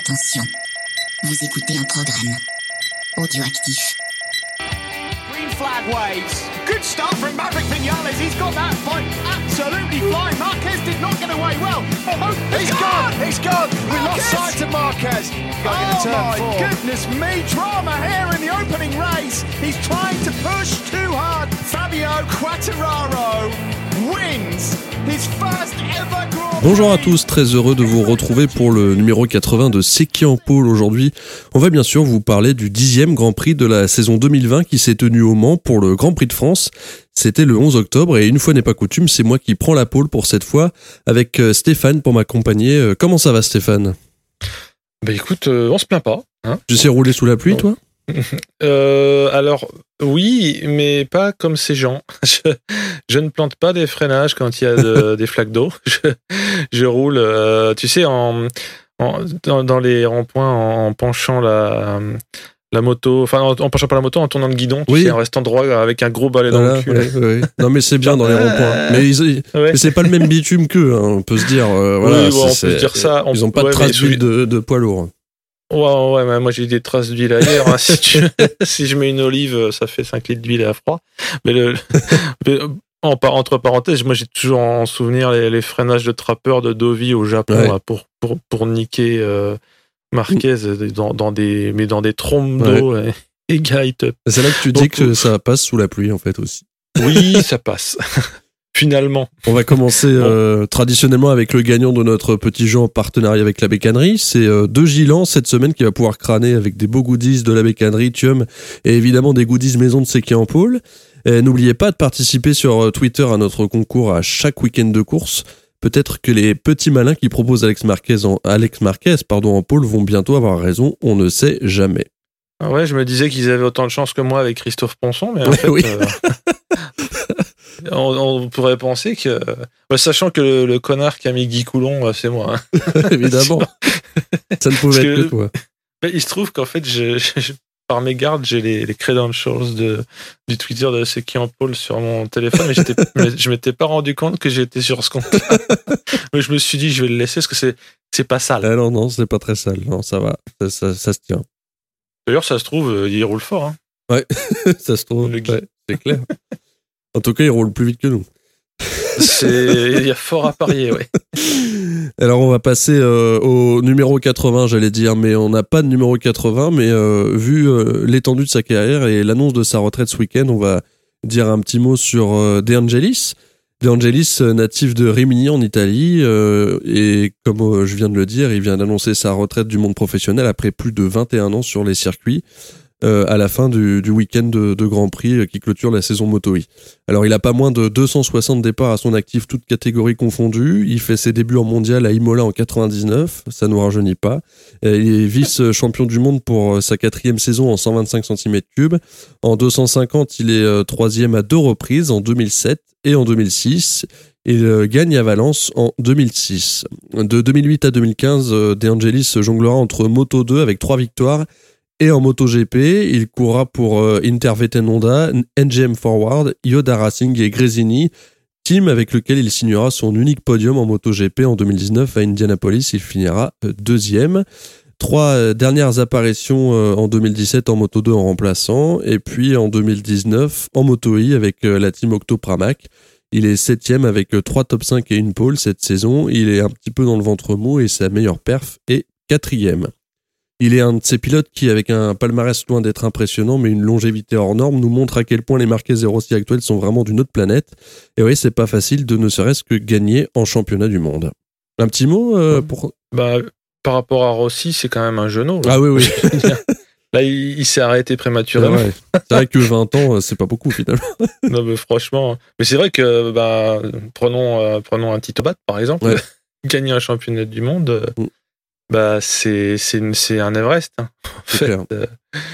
Attention, vous écoutez un programme audioactif. Green flag waves. Good start from Maverick Vinales. He's got that fight absolutely flying. Marquez did not get away well. Oh, He's gone. He's gone. We lost sight of Marquez. Going Oh turn my four. goodness me, drama here in the opening race. He's trying to push too hard. Fabio Quattararo Bonjour à tous, très heureux de vous retrouver pour le numéro 80 de C'est qui en pôle aujourd'hui. On va bien sûr vous parler du dixième Grand Prix de la saison 2020 qui s'est tenu au Mans pour le Grand Prix de France. C'était le 11 octobre et une fois n'est pas coutume, c'est moi qui prends la pôle pour cette fois avec euh, Stéphane pour m'accompagner. Euh, Comment ça va Stéphane? Bah écoute, euh, on se plaint pas. Hein Tu sais rouler sous la pluie toi? Euh, alors oui, mais pas comme ces gens. Je, je ne plante pas des freinages quand il y a de- des flaques d'eau. Je, je roule, euh, tu sais, en, en- dans, dans les ronds-points en, en penchant la la moto, enfin en, en penchant pas la moto, en tournant le guidon, tu sais, en restant droit avec un gros balai dans le cul. ouais, ouais. Non mais c'est bien dans les ronds-points. Mais, ils- Ouais. mais c'est pas le même bitume qu'eux, hein, on peut se dire. euh, Oui, voilà, bon, on peut se dire ça. On- Ils ont pas de d'huile de, de poids lourd. Ouais, ouais, mais moi j'ai des traces d'huile ailleurs. hein. si, tu- si je mets une olive, ça fait 5 litres d'huile à froid. Mais, le, mais, en, par- entre parenthèses, moi j'ai toujours en souvenir les, les freinages de trappeurs de Dovi au Japon Ouais. là, pour, pour, pour niquer euh, Marquez dans, dans des, mais dans des trompes Ouais. d'eau. Et, et C'est là que tu dis que ça passe sous la pluie en fait aussi. Oui, ça passe. Finalement. On va commencer euh, traditionnellement avec le gagnant de notre petit jeu en partenariat avec la bécannerie. C'est euh, De Gilan cette semaine qui va pouvoir crâner avec des beaux goodies de la bécannerie, Thium, et évidemment des goodies maison de Seki en pôle. Et N'oubliez pas de participer sur euh, Twitter à notre concours à chaque week-end de course. Peut-être que les petits malins qui proposent Alex Marquez en, Alex Marquez, pardon, en pôle vont bientôt avoir raison. On ne sait jamais. Ah Ouais, je me disais qu'ils avaient autant de chance que moi avec Christophe Ponson, mais en Ouais, fait, oui. euh, on, on pourrait penser que, ouais, sachant que le, le connard qui a mis Guy Coulon, euh, c'est moi. hein. évidemment. Ça ne pouvait être que- que toi. Mais il se trouve qu'en fait, je, je- par mégarde, j'ai les, les credentials de, du Twitter de ce qui en pôle sur mon téléphone, j'étais- mais je m'étais pas rendu compte que j'étais sur ce compte Mais je me suis dit, je vais le laisser parce que c'est, c'est pas sale. Ah non, non, c'est pas très sale. Non, ça va. Ça, ça- ça se tient. D'ailleurs, ça se trouve, euh, il roule fort. hein. ça se trouve. Ouais, c'est clair. En tout cas, il roule plus vite que nous. Il y a fort à parier, ouais. Alors, on va passer euh, au numéro 80, j'allais dire, mais on n'a pas de numéro 80. Mais euh, vu euh, l'étendue de sa carrière et l'annonce de sa retraite ce week-end, on va dire un petit mot sur De Angelis. De Angelis, natif de Rimini en Italie, et comme je viens de le dire, il vient d'annoncer sa retraite du monde professionnel après plus de 21 ans sur les circuits. Euh, à la fin du, week-end de, Grand Prix euh, qui clôture la saison Moto. Alors il a pas moins de 260 départs à son actif, toutes catégories confondues. Il fait ses débuts en mondial à Imola en 99, ça nous rajeunit pas. Euh, Il est vice-champion du monde pour sa quatrième saison en 125 cm3. En 250, il est troisième à deux reprises, en 2007 et en 2006. Il gagne à Valence en 2006. De 2008 à 2015, euh, De Angelis jonglera entre Moto 2 avec trois victoires et en MotoGP, il courra pour euh, Interveten Honda, NGM Forward, Yoda Racing et Gresini, team avec lequel il signera son unique podium en MotoGP en 2019 à Indianapolis. Il finira euh, deuxième. Trois euh, dernières apparitions euh, en 2017 en Moto 2 en remplaçant, et puis en 2019 en Moto I avec la team Octo Pramac. Il est septième avec trois top 5 et une pole cette saison. Il est un petit peu dans le ventre mou et sa meilleure perf est quatrième. Il est un de ces pilotes qui, avec un palmarès loin d'être impressionnant, mais une longévité hors norme, nous montre à quel point les et Rossi actuels sont vraiment d'une autre planète. Et oui, c'est pas facile de ne serait-ce que gagner en championnat du monde. Un petit mot euh, pour. Bah, par rapport à Rossi, c'est quand même un genou. là. Ah oui, oui. Là, il, il s'est arrêté prématurément. C'est vrai que 20 ans, euh, c'est pas beaucoup finalement. Non, mais franchement. Mais c'est vrai que, bah, prenons, euh, prenons un Tito Bat, par exemple. Ouais. Gagner un championnat du monde, Mm. Bah, c'est, c'est, un Everest. hein, en C'est fait. clair.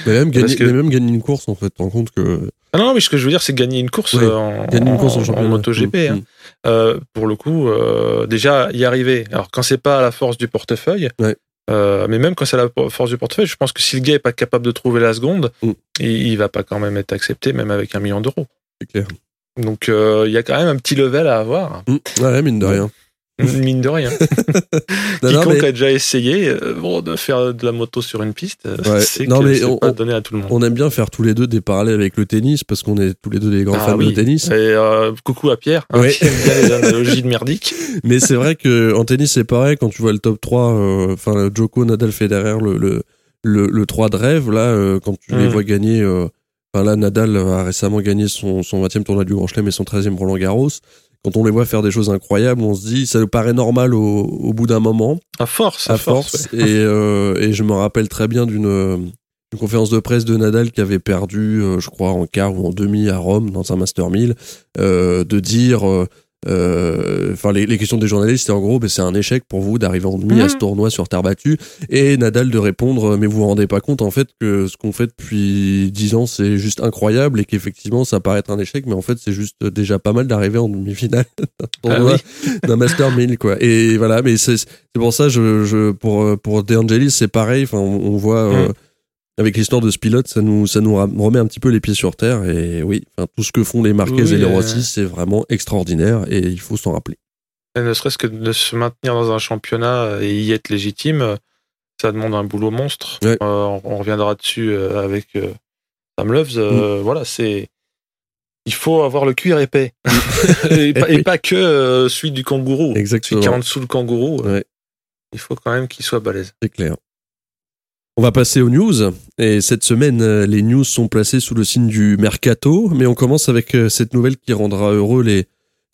Mais même gagner, que- mais même gagner une course, en fait, rends compte que. Ah non, mais ce que je veux dire, c'est gagner une course euh, en, Gagner une course en. MotoGP. Mm, hein. mm. Euh, pour le coup, euh, déjà y arriver. Alors quand c'est pas à la force du portefeuille, Ouais. euh, mais même quand c'est à la force du portefeuille, je pense que si le gars est pas capable de trouver la seconde, Mm. il, il va pas quand même être accepté, même avec un million d'euros. C'est clair. Donc il y a quand même un petit level à avoir. Mm. Ouais, mine de rien. Mine de rien. Non, non, Quiconque mais a déjà essayé euh, bon, de faire de la moto sur une piste, euh, Ouais. c'est pas on- donné à tout le monde. on aime bien faire tous les deux des parallèles avec le tennis parce qu'on est tous les deux des grands Ah fans oui. de tennis. Et, euh, coucou à Pierre, hein, Ouais. qui aime bien les analogies de merdique. Mais c'est vrai que en tennis c'est pareil quand tu vois le top 3 euh, enfin Joko, Nadal, Federer le le le, le 3 de rêve là quand tu les Mm. vois gagner enfin là Nadal a récemment gagné son son 20e tournoi du Grand Chelem et son 13e Roland Garros. Quand on les voit faire des choses incroyables, on se dit ça nous paraît normal au, au bout d'un moment À force, à, à force, force. et euh, et je me rappelle très bien d'une euh, une conférence de presse de Nadal qui avait perdu, euh, je crois, en quart ou en demi à Rome dans un Master 1000, euh, de dire, enfin les, les questions des journalistes, c'était en gros, mais c'est un échec pour vous d'arriver en demi à Mhm. ce tournoi sur terre battue, et Nadal de répondre, mais vous vous rendez pas compte en fait que ce qu'on fait depuis 10 ans c'est juste incroyable et qu'effectivement ça paraît être un échec, mais en fait c'est juste déjà pas mal d'arriver en demi-finale d'un Ah tournoi oui. d'un Master 1000 quoi. Et voilà, mais c'est c'est pour ça je, je pour euh, pour De Angelis c'est pareil. Enfin, on, on voit euh, Mm. Avec l'histoire de ce pilote, ça nous ça nous ra- remet un petit peu les pieds sur terre. Et oui, enfin tout ce que font les Marquez Oui, et les euh. Rossi, c'est vraiment extraordinaire et il faut s'en rappeler. Et ne serait-ce que de se maintenir dans un championnat et y être légitime, euh, ça demande un boulot monstre. Ouais. Euh, on, on reviendra dessus euh, avec euh, Sam Loves. Mm. euh, Voilà, c'est. Il faut avoir le cuir épais. et, pas, oui. et pas que euh, celui du kangourou. Celui Exactement. qui est en dessous le kangourou, euh, Ouais. il faut quand même qu'il soit balèze. C'est clair. On va passer aux news. Et cette semaine, euh, les news sont placées sous le signe du mercato. Mais on commence avec euh, cette nouvelle qui rendra heureux les,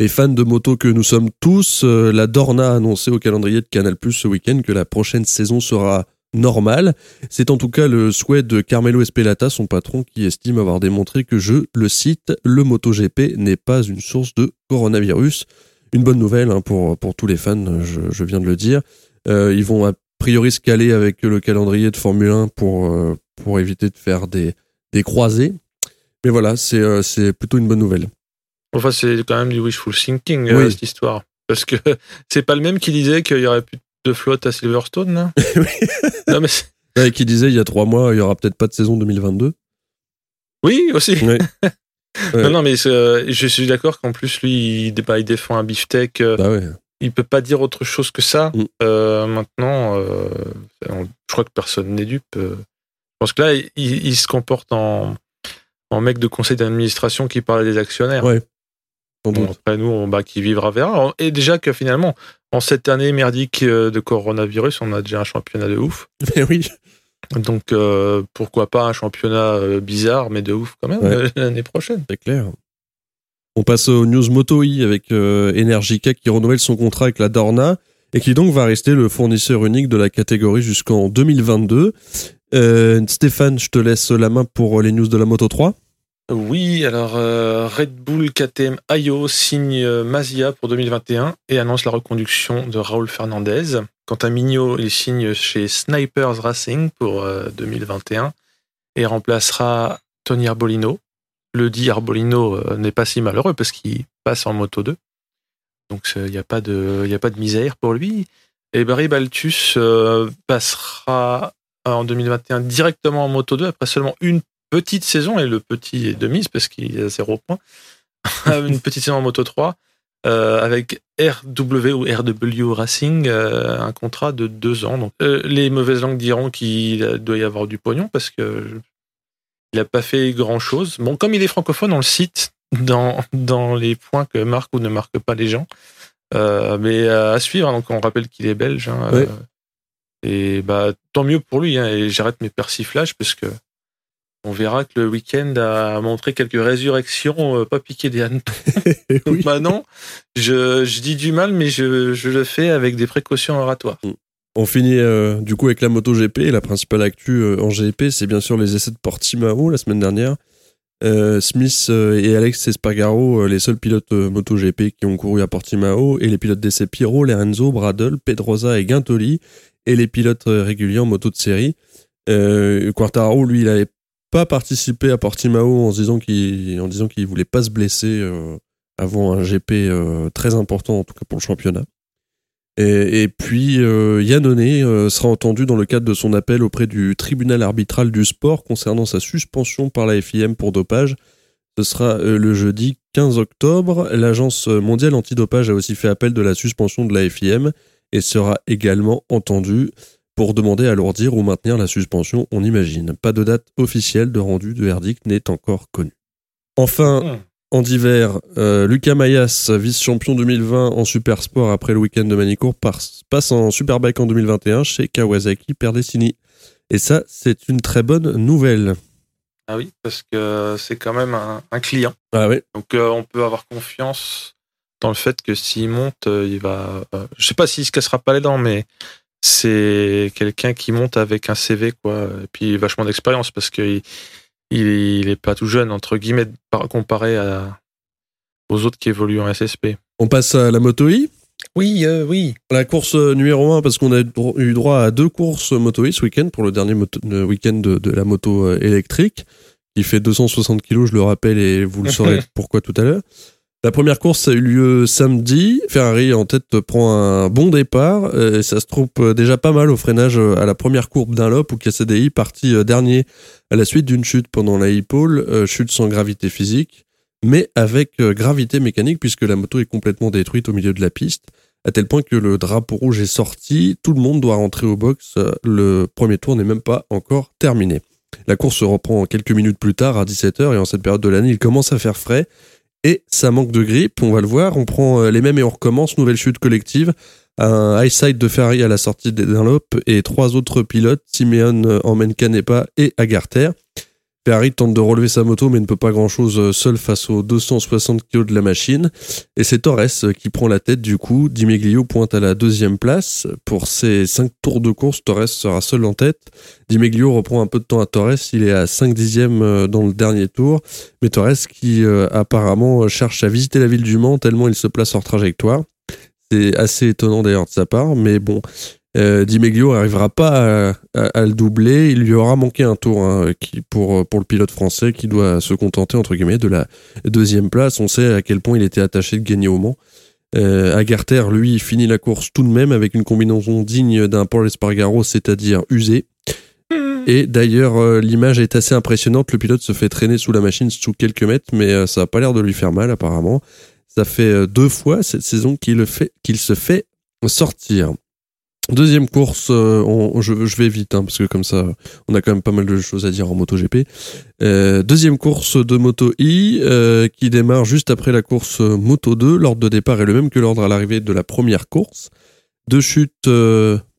fans de moto que nous sommes tous. Euh, La Dorna a annoncé au calendrier de Canal Plus ce week-end que la prochaine saison sera normale. C'est en tout cas le souhait de Carmelo Espelata, son patron, qui estime avoir démontré que, je le cite, le MotoGP n'est pas une source de coronavirus. Une bonne nouvelle hein, pour, tous les fans, je, viens de le dire. Ils vont priori se caler avec le calendrier de Formule 1 pour, euh, pour éviter de faire des, des croisés. Mais voilà, c'est euh, c'est plutôt une bonne nouvelle. Enfin, c'est quand même du wishful thinking, euh, cette histoire. Parce que c'est pas le même qui disait qu'il y aurait plus de flotte à Silverstone, là Non, mais Ouais, qui disait il y a trois mois, il y aura peut-être pas de saison 2022. Oui, aussi. Ouais. Non, non, mais je suis d'accord qu'en plus, lui, il, bah, il défend un beefsteak. Bah ouais. Il peut pas dire autre chose que ça. Mm. Euh, maintenant, euh, on- je crois que personne n'est dupe. euh. Je pense que là, il, il se comporte en, en mec de conseil d'administration qui parle à des actionnaires. Ouais. Bon, après, nous, on, bah, qui vivra verra. Et déjà que finalement, en cette année merdique de coronavirus, on a déjà un championnat de ouf. Mais oui. Donc, euh, pourquoi pas un championnat bizarre, mais de ouf quand même, Ouais. l'année prochaine. C'est clair. On passe aux news Moto E avec euh, Energica qui renouvelle son contrat avec la Dorna et qui donc va rester le fournisseur unique de la catégorie jusqu'en 2022. Euh, Stéphane, je te laisse la main pour les news de la Moto 3. Oui, alors euh, Red Bull KTM IO signe euh, Mazia pour 2021 et annonce la reconduction de Raúl Fernandez. Quant à Mignot, il signe chez Snipers Racing pour euh, 2021 et remplacera Tony Arbolino. Le dit Arbolino euh, n'est pas si malheureux parce qu'il passe en Moto 2. Donc il n'y a, pas de- a pas misère pour lui. Et Barry Baltus euh, passera en 2021 directement en Moto 2 après seulement une petite saison, et le petit est de mise parce qu'il est à zéro point, une petite saison en Moto 3, euh, avec RW ou RW Racing, euh, un contrat de deux ans. Donc, euh, les mauvaises langues diront qu'il doit y avoir du pognon parce que il n'a pas fait grand chose. Bon, comme il est francophone, on le cite dans, dans les points que marquent ou ne marquent pas les gens. Euh, mais euh, à suivre, hein. donc on rappelle qu'il est belge. hein, euh, et bah tant mieux pour lui. hein, et j'arrête mes persiflages parce que on verra que le week-end a montré quelques résurrections, euh, pas piquer des hannetons. Oui. maintenant, je, je dis du mal, mais je, je le fais avec des précautions oratoires. On finit euh, du coup avec la MotoGP. La principale actu euh, en GP, c'est bien sûr les essais de Portimao la semaine dernière. Euh, Smith et Alex Espargaro, les seuls pilotes euh, MotoGP qui ont couru à Portimao, et les pilotes d'essai Pirro, Lorenzo, Bradle, Pedrosa et Guintoli, et les pilotes réguliers en moto de série. Quartararo, lui, il avait pas participé à Portimao en disant qu'il en disant qu'il voulait pas se blesser avant un GP très important en tout cas pour le championnat. Et, puis euh, Yannone euh, sera entendu dans le cadre de son appel auprès du tribunal arbitral du sport concernant sa suspension par la FIM pour dopage. Ce sera euh, le jeudi 15 octobre. L'agence mondiale antidopage a aussi fait appel de la suspension de la FIM et sera également entendue pour demander à alourdir ou maintenir la suspension, on imagine. Pas de date officielle de rendu de verdict n'est encore connue. Enfin, Hmm. En d'hiver, euh, Lucas Mayas, vice-champion 2020 en super sport après le week-end de Manicourt, passe, en superbike en 2021 chez Kawasaki Perdestini. Et ça, c'est une très bonne nouvelle. Ah oui, parce que c'est quand même un, un client. Ah ouais Donc euh, on peut avoir confiance dans le fait que s'il monte, euh, il va. euh, je sais pas s'il se cassera pas les dents, mais c'est quelqu'un qui monte avec un CV quoi, et puis vachement d'expérience parce que il, est pas tout jeune entre guillemets par- comparé à, aux autres qui évoluent en SSP. On passe à la Moto I. Oui, euh, oui. La course euh, numéro 1, parce qu'on a eu droit à deux courses Moto E ce week-end, pour le dernier week-end de, de la moto euh, électrique, qui fait 260 kilos, je le rappelle, et vous le saurez pourquoi tout à l'heure. La première course a eu lieu samedi. Ferrari en tête prend un bon départ. euh, Et ça se trouve euh, déjà pas mal au freinage euh, à la première courbe d'un lop où KCDI parti dernier à la suite d'une chute pendant la euh, chute sans gravité physique, mais avec gravité mécanique puisque la moto est complètement détruite au milieu de la piste à tel point que le drapeau rouge est sorti, tout le monde doit rentrer au box, le premier tour n'est même pas encore terminé. La course se reprend quelques minutes plus tard à 17h et en cette période de l'année il commence à faire frais et ça manque de grippe, on va le voir, on prend euh, les mêmes et on recommence, nouvelle chute collective, un high side de Ferrari à la sortie des Dunlop et trois autres pilotes, Simeon euh, emmène Canepa et Agarter. Ferrari tente de relever sa moto mais ne peut pas grand chose seul face aux 260 kg de la machine. Et c'est Torres qui prend la tête du coup. Dimeglio pointe à la deuxième place. Pour ses 5 tours de course, Torres sera seul en tête. Dimeglio reprend un peu de temps à Torres. Il est à 5 dixièmes euh, dans le dernier tour. Mais Torres qui euh, apparemment cherche à visiter la ville du Mans tellement il se place hors trajectoire. C'est assez étonnant d'ailleurs de sa part. Mais bon, euh, Dimeglio arrivera pas à, à- à le doubler. Il lui aura manqué un tour hein, qui, pour, pour le pilote français qui doit se contenter entre guillemets de la deuxième place. On sait à quel point il était attaché de gagner au Mans. Euh, Agarter, lui, finit la course tout de même avec une combinaison digne d'un Paul Espargaro, c'est-à-dire usé. Et d'ailleurs, euh, l'image est assez impressionnante. Le pilote se fait traîner sous la machine sous quelques mètres, mais euh, ça n'a pas l'air de lui faire mal apparemment. Ça fait euh, deux fois cette saison qu'il le fait, qu'il se fait sortir. Deuxième course, euh, je, vais vite hein, parce que comme ça, on a quand même pas mal de choses à dire en MotoGP. Euh, deuxième course de Moto I euh, qui démarre juste après la course Moto 2. L'ordre de départ est le même que l'ordre à l'arrivée de la première course. Deux chutes,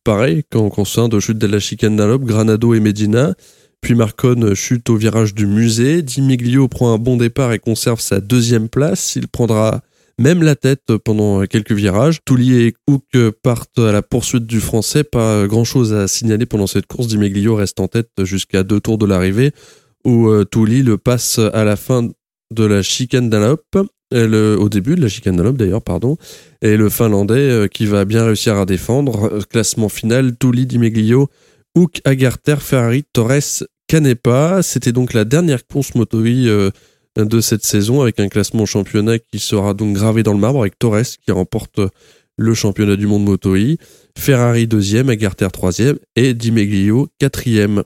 pareil, quand on concerne deux chutes de la chicane d'Alop, Granado et Medina. Puis Marcon chute au virage du musée. Dimiglio prend un bon départ et conserve sa deuxième place. Il prendra même la tête pendant quelques virages. Touli et Hook partent à la poursuite du français. Pas grand chose à signaler pendant cette course. Dimiglio reste en tête jusqu'à deux tours de l'arrivée où euh, Touli le passe à la fin de la chicane d'Alop. Au début de la chicane d'Alop d'ailleurs, pardon. Et le Finlandais euh, qui va bien réussir à défendre. Classement final, Touli, Dimiglio, Hook, Agarter, Ferrari, Torres, Canepa. C'était donc la dernière course motori euh, de cette saison avec un classement championnat qui sera donc gravé dans le marbre avec Torres qui remporte le championnat du monde Moto E, Ferrari deuxième, Agarter troisième et Dimeglio quatrième.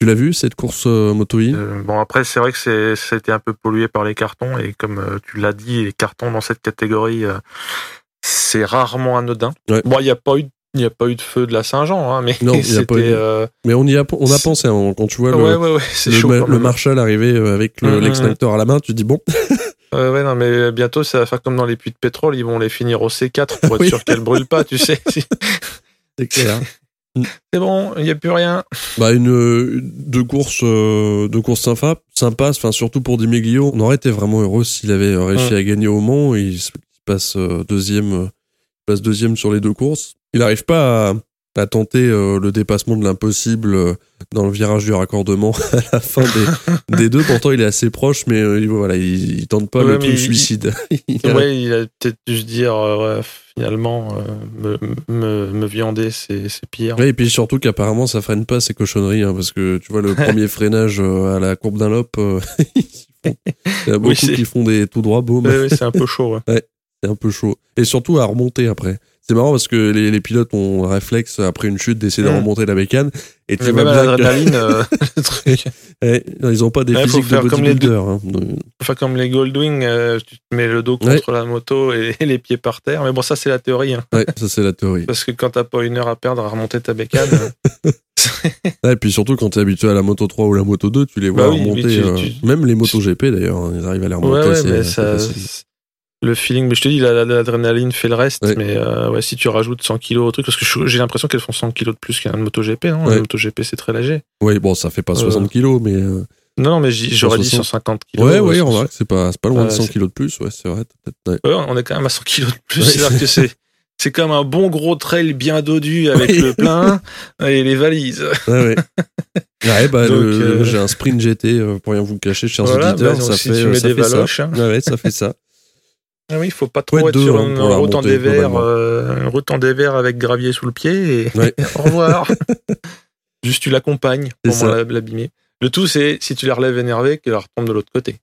Tu l'as vu cette course euh, Moto E Euh, bon après c'est vrai que c'était un peu pollué par les cartons et comme euh, tu l'as dit les cartons dans cette catégorie euh, c'est rarement anodin. Ouais. Bon il n'y a pas eu il n'y a pas eu de feu de la Saint-Jean hein, mais Non, il y a pas eu c'était euh, Mais on y a, on a pensé hein, quand tu vois le, ouais ouais ouais c'est le, chaud ma- quand le même. Marshall arriver euh, avec le- Mhm. l'extincteur à la main, tu te dis bon, Ouais, ouais, non, mais bientôt, ça va faire comme dans les puits de pétrole, ils vont les finir au C4 pour être Oui. sûr qu'elles brûlent pas, tu sais. c'est clair. C'est bon, il n'y a plus rien. Bah une euh, deux courses euh, deux courses sympas sympas enfin surtout pour Dimiglio on aurait été vraiment heureux s'il avait euh, réussi Mm. à gagner au Mans il, se- il passe euh, deuxième euh, il passe deuxième sur les deux courses il n'arrive pas à, à tenter euh, le dépassement de l'impossible euh, dans le virage du raccordement à la fin des, des deux pourtant il est assez proche mais euh, il, voilà il, il tente pas Ouais, le truc il- suicide Il a- Ouais, il a peut-être dû se dire, ouais, finalement, me, me, me viander, c'est pire. Ouais, et puis surtout qu'apparemment ça freine pas ces cochonneries, hein, parce que tu vois le premier freinage à la courbe d'un lop, il y a beaucoup qui font des tout droits, ouais, c'est un peu chaud. ouais. c'est un peu chaud. Et surtout à remonter après. C'est marrant parce que les, les pilotes ont un réflexe après une chute d'essayer de Mm. remonter la bécane. Et tu vois bien que- euh, le truc. Non, ils ont pas des Ouais, physiques de faire comme les bodybuilder. Hein. Donc, Enfin, comme les Goldwing, euh, tu te mets le dos contre Ouais. la moto et, et les pieds par terre. Mais bon, ça, c'est la théorie. hein. Ouais, ça c'est la théorie. Parce que quand t'as pas une heure à perdre à remonter ta bécane, euh, Ouais, et puis surtout quand t'es habitué à la moto 3 ou la moto 2, tu les vois Bah oui, remonter. tu- euh, tu- Même les motos GP d'ailleurs, hein, ils arrivent à les remonter ouais, assez, mais ça. Le feeling, mais je te dis, la- la- l'adrénaline fait le reste. Ouais. Mais euh, ouais, si tu rajoutes 100 kilos au truc, parce que j'ai l'impression qu'elles font 100 kilos de plus qu'un MotoGP, non? Ouais. La MotoGP, c'est très léger. Oui, bon, ça fait pas 60 kilos, mais. euh, Non, non, mais j'aurais dit 160. 150 kilos. Ouais, euh, ouais, on voit que c'est pas, pas loin de Ouais, 100 c'est- kilos de plus, ouais, c'est vrai. on est quand même à 100 kilos de plus. C'est-à-dire que c'est. C'est comme un bon gros trail bien dodu avec Oui. le plein et les valises. Ouais, ouais. Ouais, bah, euh, j'ai un sprint GT, euh, pour rien vous le cacher, chers Voilà, auditeurs, bah, ça si fait, ça fait hein. Ouais, ça fait ça. Ah oui, il faut pas trop Ouais, être deux, sur hein, en remontée, dévers, globalement. euh, en dévers avec gravier sous le pied et Ouais. au revoir. Juste tu l'accompagnes pour moins la- l'abîmer. Le tout, c'est si tu la relèves énervée, qu'elle retombe de l'autre côté.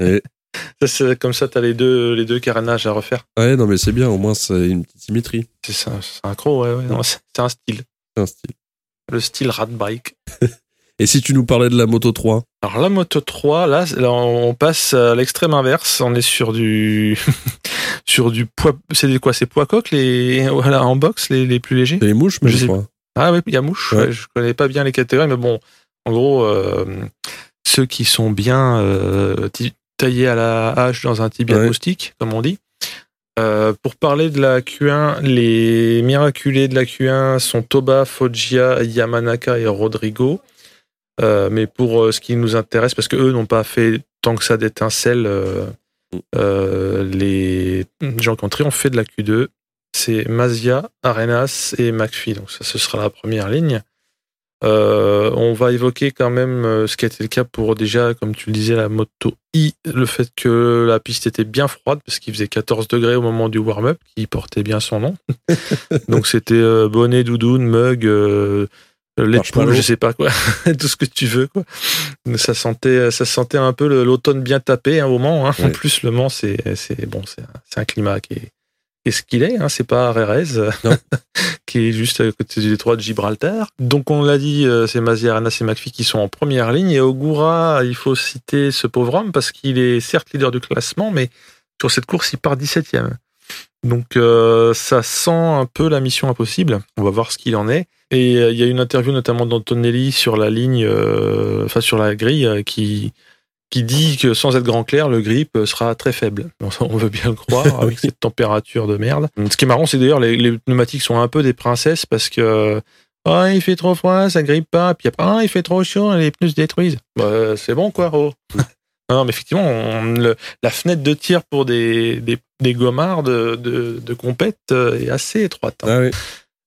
Ouais. Ça, c'est- comme ça, tu as les deux, les deux carénages à refaire. Ouais, non, mais c'est bien, au moins, c'est une petite symétrie. C'est c'est un croc, ouais, ouais. c'est un style. C'est un style. Le style rat bike. Et si tu nous parlais de la Moto 3 Alors la moto 3, là, là, on passe à l'extrême inverse. On est sur du sur du poids. C'est quoi? C'est poids coque les voilà en box les, les plus légers? Les mouches, mais Je je sais crois. Ah oui, il y a mouche. Ouais. ouais, je connais pas bien les catégories, mais bon, en gros, euh, ceux qui sont bien euh, taillés à la hache dans un tibia Ouais. moustique, comme on dit. Euh, pour parler de la Q1, les miraculés de la Q1 sont Toba, Foggia, Yamanaka et Rodrigo. Euh, mais pour euh, ce qui nous intéresse, parce que eux n'ont pas fait tant que ça d'étincelles, euh, les gens qui ont triomphé de la Q2, c'est Mazia, Arenas et McPhee. Donc ça, ce sera la première ligne. Euh, on va évoquer quand même ce qui a été le cas pour déjà, comme tu le disais, la moto I, le fait que la piste était bien froide parce qu'il faisait 14 degrés au moment du warm-up, qui portait bien son nom. Donc c'était bonnet, doudoune, mug, lait de Marshmallow. poule, je sais pas quoi, tout ce que tu veux quoi. Mais ça sentait, ça sentait un peu l'automne bien tapé hein, au Mans. hein. En plus, le Mans, c'est, c'est bon, c'est, un- c'est un climat qui est, ce qu'il est. Hein. C'est pas Rérez, Non. qui est juste à côté du détroit de Gibraltar. Donc on l'a dit, euh, c'est Mazia, Arenas et McPhee qui sont en première ligne. Et Ogura, il faut citer ce pauvre homme parce qu'il est certes leader du classement, mais sur cette course, il part 17ème. Donc euh, ça sent un peu la mission impossible. On va voir ce qu'il en est. Et euh, il y a une interview notamment d'Antonelli sur la ligne, euh, enfin sur la grille, euh, qui qui dit que sans être grand clair, le grip sera très faible. On veut bien le croire avec cette température de merde. Ce qui est marrant, c'est d'ailleurs les, les pneumatiques sont un peu des princesses parce que ah il fait trop froid, ça grippe pas. Puis après ah il fait trop chaud, les pneus se détruisent. Bah, c'est bon quoi. Oh. non mais effectivement, on- le- la fenêtre de tir pour des des, des gommards de, de, de compète est assez étroite. hein. Ah oui.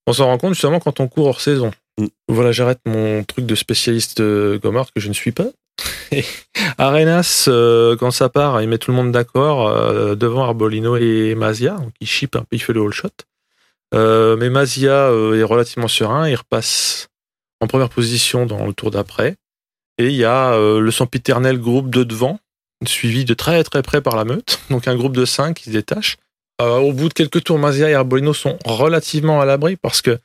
On s'en rend compte justement quand on court hors saison. Mm. Voilà, j'arrête mon truc de spécialiste euh, Gomard que je ne suis pas. Et Arenas, euh, quand ça part, il met tout le monde d'accord euh, devant Arbolino et Mazia, donc il chip un peu, il fait le all shot. Euh, mais Mazia est relativement serein, il repasse en première position dans le tour d'après. Et il y a le sempiternel groupe de devant, suivi de très très près par la meute, donc un groupe de 5 qui se détache. Euh, au bout de quelques tours, Mazia et Arbolino sont relativement à l'abri parce que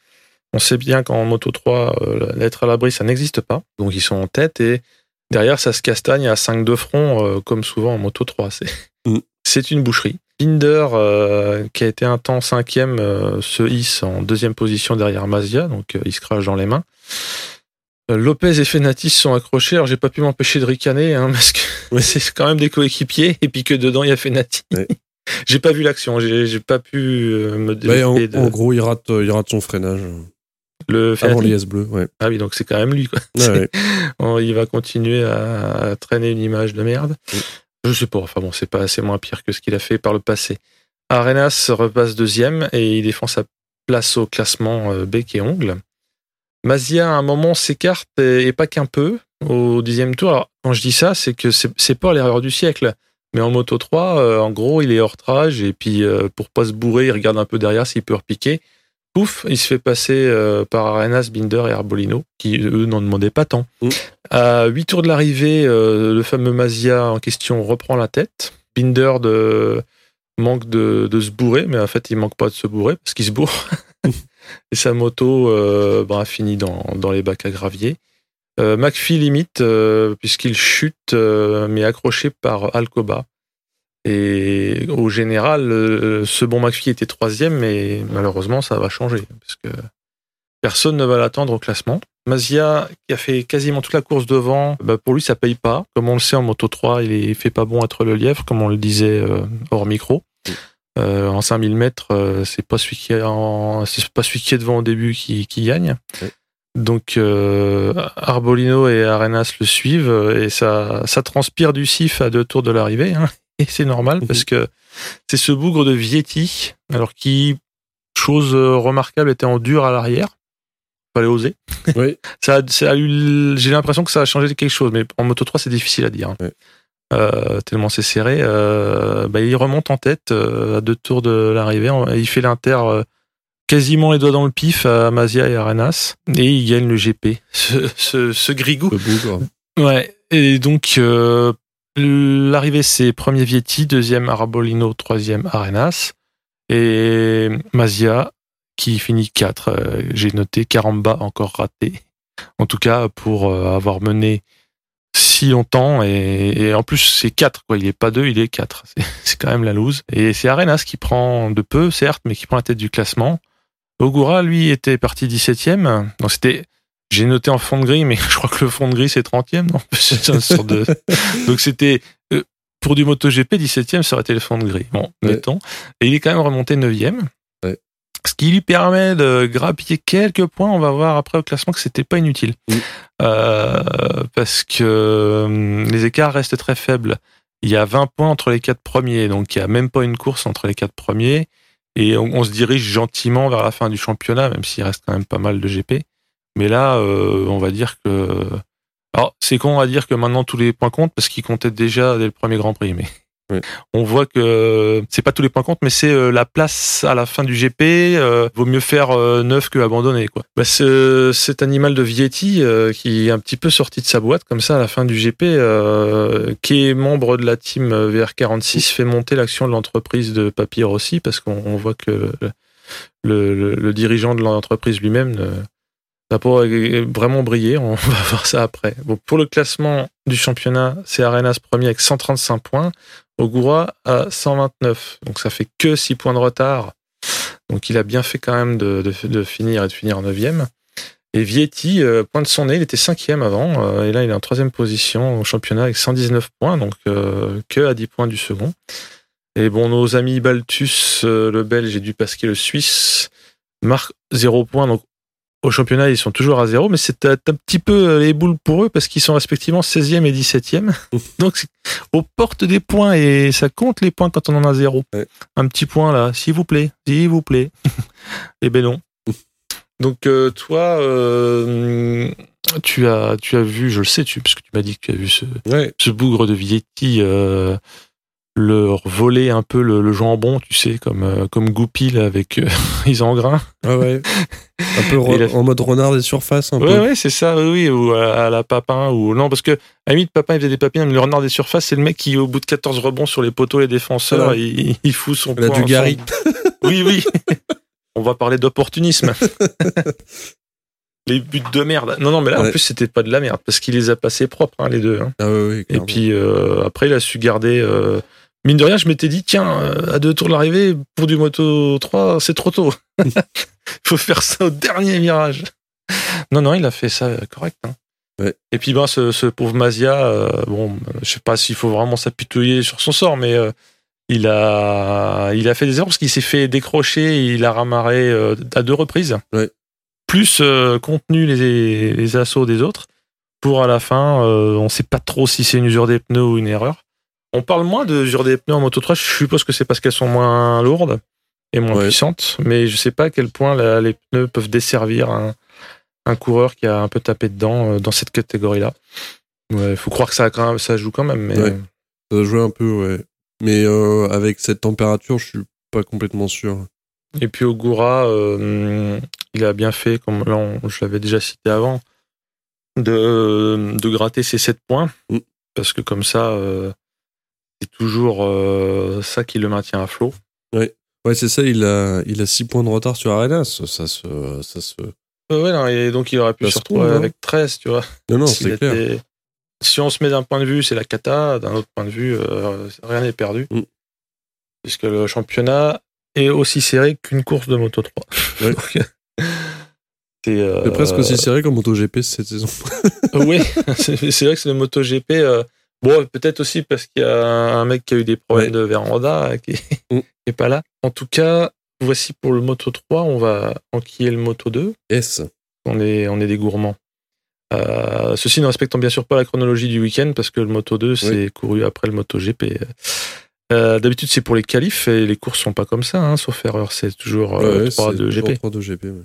on sait bien qu'en Moto 3, euh, l'être à l'abri, ça n'existe pas. Donc ils sont en tête et derrière, ça se castagne à 5 de front, euh, comme souvent en Moto 3. C'est Mm. c'est une boucherie. Binder, euh, qui a été un temps cinquième, euh, se hisse en deuxième position derrière Mazia, donc il se crache dans les mains. Lopez et Fenatis sont accrochés. Alors j'ai pas pu m'empêcher de ricaner hein, parce que Ouais. c'est quand même des coéquipiers et puis que dedans il y a Fenati. Ouais. J'ai pas vu l'action, j'ai pas pu euh, me Bah, en, développer de en gros, il rate, euh, il rate son freinage le avant l'IS bleu. Ouais. Ah oui, donc c'est quand même lui quoi. Ouais, ouais. Il va continuer à, traîner une image de merde. Oui. Je sais pas, enfin bon, c'est pas assez moins pire que ce qu'il a fait par le passé. Arenas repasse deuxième et il défend sa place au classement euh, bec et ongle. Mazia, à un moment, s'écarte et, pas qu'un peu au dixième tour. Alors, quand je dis ça, c'est que c'est pas l'erreur du siècle. Mais en Moto 3, euh, en gros, il est hors trage et puis euh, pour pas se bourrer, il regarde un peu derrière s'il peut repiquer. Pouf, il se fait passer euh, par Arenas, Binder et Arbolino, qui eux n'en demandaient pas tant. Mm. À 8 tours de l'arrivée, le fameux Mazia en question reprend la tête. Binder de manque de, de, se bourrer, mais en fait, il manque pas de se bourrer parce qu'il se bourre. et sa moto euh, bah, a fini dans, dans, les bacs à gravier. Euh, McPhee limite, euh, puisqu'il chute, euh, mais accroché par Alcoba. Et au général, euh, ce bon McPhee était troisième, mais malheureusement, ça va changer, parce que personne ne va l'attendre au classement. Mazia, qui a fait quasiment toute la course devant, bah pour lui, ça paye pas. Comme on le sait, en Moto 3, il est fait pas bon être le lièvre, comme on le disait hors micro. Euh, en 5000 mètres, euh, c'est pas celui qui est en, c'est pas celui qui est devant au début qui, qui gagne. Donc euh, Arbolino et Arenas le suivent et ça, ça transpire du sif à deux tours de l'arrivée. Hein. Et c'est normal Mhm. parce que c'est ce bougre de Vietti, alors qui, chose remarquable, était en dur à l'arrière. Fallait oser. Oui. Ça, a- ça a eu, j'ai l'impression que ça a changé quelque chose, mais en Moto 3 c'est difficile à dire. hein. Euh, tellement c'est serré. Euh, bah, il remonte en tête euh, à deux tours de l'arrivée. Et Il fait l'inter euh, quasiment les doigts dans le pif à Mazia et Arenas. Et il gagne le GP. Ce, ce, ce grigou. Le bougre. Ouais. Et donc, euh, l'arrivée, c'est premier Vietti, deuxième Arabolino, troisième Arenas. Et Mazia qui finit 4. J'ai noté Caramba encore raté. En tout cas, pour euh, avoir mené si longtemps. Et, et en plus, c'est 4. Quoi. Il est pas 2, il est 4. C'est, c'est quand même la loose. Et c'est Arenas qui prend de peu, certes, mais qui prend la tête du classement. Ogura, lui, était parti 17ème. Donc c'était... J'ai noté en fond de grille, mais je crois que le fond de grille, c'est 30ème. Non? C'est une sorte de... Donc c'était... euh, Pour du MotoGP, 17ème, ça aurait été le fond de grille. Bon, Ouais. mettons. Et il est quand même remonté 9ème. Ouais. Ce qui lui permet de grappiller quelques points. On va voir après au classement que c'était pas inutile. Oui. Euh, parce que hum, les écarts restent très faibles. Il y a 20 points entre les quatre premiers, donc il y a même pas une course entre les quatre premiers. Et on, se dirige gentiment vers la fin du championnat, même s'il reste quand même pas mal de GP. Mais là, euh, on va dire que... Alors, c'est con à dire que maintenant tous les points comptent, parce qu'ils comptaient déjà dès le premier Grand Prix. Mais On voit que c'est pas tous les points comptent, mais c'est euh, la place à la fin du GP. euh, vaut mieux faire euh, neuf que abandonner. Quoi. Bah, ce- cet animal de Vietti, euh, qui est un petit peu sorti de sa boîte comme ça à la fin du GP, euh, qui est membre de la team euh, VR46, fait monter l'action de l'entreprise de Papy Rossi, parce qu'on on voit que le, dirigeant de l'entreprise lui-même n'a pas vraiment brillé. On va voir ça après. Bon, pour le classement du championnat, c'est Arenas premier avec 135 points. Ogura à 129. Donc ça fait que 6 points de retard. Donc il a bien fait quand même de, de- de finir et de finir en 9 Et Vietti euh, pointe son nez, il était cinquième avant, euh, et là il est en troisième position au championnat avec 119 points, donc euh, que à 10 points du second. Et bon, nos amis Baltus, le Belge, et Dupasquier, le Suisse, marquent 0 points, donc au championnat ils sont toujours à 0, mais c'est un, petit peu euh, les boules pour eux, parce qu'ils sont respectivement 16e et 17e. donc c'est aux portes des points, et ça compte les points quand on en a 0. Ouais. Un petit point là, s'il vous plaît, s'il vous plaît. et ben non. Donc euh, toi, euh, tu as tu as vu, je le sais, tu parce que tu m'as dit que tu as vu ce, Ouais. ce bougre de Vietti euh, leur voler un peu le, le jambon, tu sais, comme euh, comme Goupil avec euh, Isengrin. Ah ouais. Un peu re- en mode renard des surfaces, un Ouais, peu. ouais, c'est ça, oui, oui, ou à, à la Papin, ou non, parce que à la limite, Papin, il faisait des papines, mais le renard des surfaces, c'est le mec qui, au bout de 14 rebonds sur les poteaux, les défenseurs, Voilà. il, il fout son Il a poing du Gary. son- Oui, oui. On va parler d'opportunisme. les buts de merde. Non, non, mais là, en plus, c'était pas de la merde, parce qu'il les a passés propres, hein, les deux. hein. Ah ouais, ouais, Et puis euh, après, il a su garder. euh, mine de rien, je m'étais dit, tiens, euh, à deux tours de l'arrivée, pour du moto 3, c'est trop tôt. Il faut faire ça au dernier virage. Non, non, il a fait ça euh, correct. hein. Ouais. Et puis, ben, ce, ce pauvre Mazia, euh, bon, je sais pas s'il faut vraiment s'apitoyer sur son sort, mais euh, il, a, il a fait des erreurs parce qu'il s'est fait décrocher et il a ramarré euh, à deux reprises. Ouais. Plus contenu les, les assauts des autres pour à la fin, on sait pas trop si c'est une usure des pneus ou une erreur. On parle moins de usure des pneus en Moto 3, je suppose que c'est parce qu'elles sont moins lourdes et moins Ouais. puissantes, mais je sais pas à quel point la- les pneus peuvent desservir un, un coureur qui a un peu tapé dedans euh, dans cette catégorie-là. Ouais, faut croire que ça, ça joue quand même, mais Ouais. Ça a joué un peu, ouais. Mais euh, avec cette température, je suis pas complètement sûr. Et puis Ogura, euh, il a bien fait, comme là on- je l'avais déjà cité avant, de, de gratter ses 7 points. Mm. Parce que comme ça, euh, c'est toujours euh, ça qui le maintient à flot. Ouais, c'est ça. Il a, il a 6 points de retard sur Arenas. Ça se, ça se. ouais, non, et donc il aurait pu se retrouver trouve, hein. avec 13, tu vois. Non, non, c'est clair. était- Si on se met d'un point de vue, c'est la cata. D'un autre point de vue, euh, rien n'est perdu. Mm. Puisque le championnat est aussi serré qu'une course de Moto 3. Ouais. Donc, c'est euh, C'est presque aussi serré comme MotoGP cette saison. oui, c'est c'est vrai que c'est le MotoGP. Bon, peut-être aussi parce qu'il y a un mec qui a eu des problèmes Ouais. de véranda euh, qui Mm. qui est pas là. En tout cas, voici pour le Moto 3. On va enquiller le Moto 2. S. On est, on est des gourmands. Euh, ceci ne respectant bien sûr pas la chronologie du week-end parce que le Moto 2 c'est couru après le Moto GP. Euh, D'habitude c'est pour les qualifs et les courses sont pas comme ça, hein, sauf erreur, c'est toujours euh, Ouais, 3 c'est de GP. 3 de GP. ouais.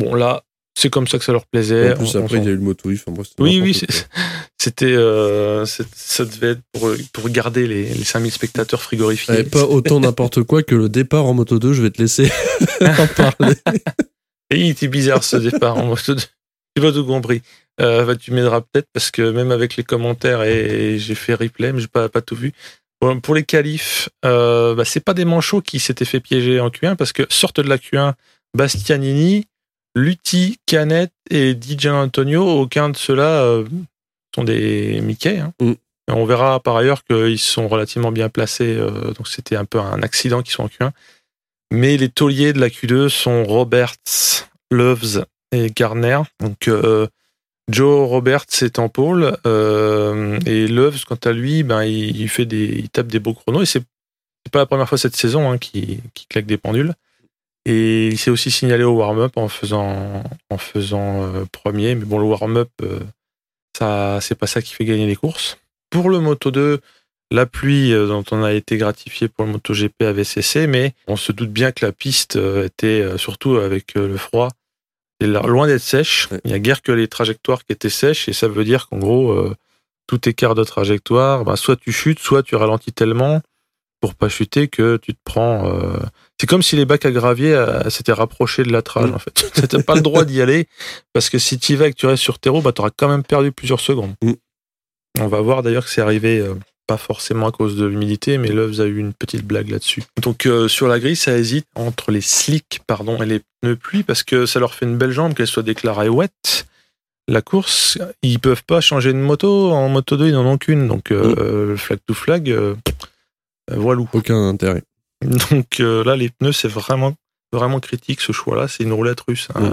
Bon là, c'est comme ça que ça leur plaisait. En plus, On- après, il y a eu le Moto. Enfin, Oui, oui, c'était, euh, ça devait être pour, pour garder les, les 5000 spectateurs frigorifiés. Ouais, pas autant n'importe quoi que le départ en Moto 2. Je vais te laisser en parler. Et il était bizarre ce départ. en Moto 2. J'ai pas tout compris. Euh, bah, tu m'aideras peut-être parce que même avec les commentaires et, et j'ai fait replay, mais j'ai pas, pas tout vu. Bon, pour les qualifs, euh, bah, c'est pas des manchots qui s'étaient fait piéger en Q1 parce que sortent de la Q1 Bastianini, Lutti, Canet et Di Antonio. Aucun de ceux-là euh, sont des Mickey. hein. Mm. Et On verra par ailleurs qu'ils sont relativement bien placés. euh, donc c'était un peu un accident qu'ils sont en Q1. Mais les tauliers de la Q2 sont Roberts, Loves et Garner. Donc euh, Joe Roberts est en pôle et Loves, quant à lui, ben il, il fait des, il tape des beaux chronos et c'est pas la première fois cette saison hein, qui, qui claque des pendules. Et il s'est aussi signalé au warm-up en faisant en faisant euh, premier, mais bon le warm-up euh, ça c'est pas ça qui fait gagner les courses. Pour le Moto 2, la pluie euh, dont on a été gratifié pour le MotoGP avait cessé, mais on se doute bien que la piste était, surtout avec le froid, loin d'être sèche. Il n'y a guère que les trajectoires qui étaient sèches, et ça veut dire qu'en gros, euh, tout écart de trajectoire, bah, soit tu chutes, soit tu ralentis tellement pour pas chuter que tu te prends. euh, C'est comme si les bacs à gravier euh, s'étaient rapprochés de la trage, Mm. en fait. Tu n'as pas le droit d'y aller, parce que si tu y vas et que tu restes sur terreau, bah, tu auras quand même perdu plusieurs secondes. Mm. On va voir d'ailleurs que c'est arrivé. euh, pas forcément à cause de l'humidité, mais Loves a eu une petite blague là-dessus. Donc euh, sur la grille, ça hésite entre les slicks pardon, et les pneus pluie parce que ça leur fait une belle jambe qu'elle soit déclarée wet. La course, ils peuvent pas changer de moto. En moto 2, ils n'en ont qu'une. Donc euh, le flag to flag, euh, euh, voilou. Aucun intérêt. Donc euh, là, les pneus, c'est vraiment, vraiment critique ce choix-là. C'est une roulette russe. hein.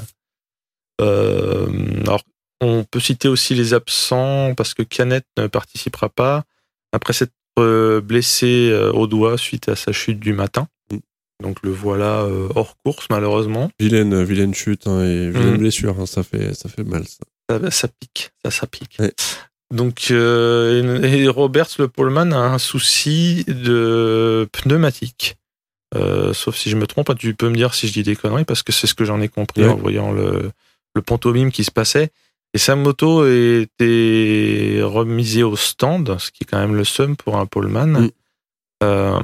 Euh, alors, on peut citer aussi les absents parce que Canet ne participera pas après s'être euh, blessé au doigt suite à sa chute du matin. Mm. Donc le voilà hors course malheureusement. Vilaine, vilaine chute hein, et vilaine Mm. blessure. hein, ça, fait, ça fait mal, ça. Ça, ça pique, ça, ça pique. Ouais. Donc, euh, et Roberts, le poleman, a un souci de pneumatique. Euh, sauf si je me trompe, hein, tu peux me dire si je dis des conneries, parce que c'est ce que j'en ai compris en voyant le, le pantomime qui se passait. Et sa moto était remisée au stand, ce qui est quand même le seum pour un poleman. Euh,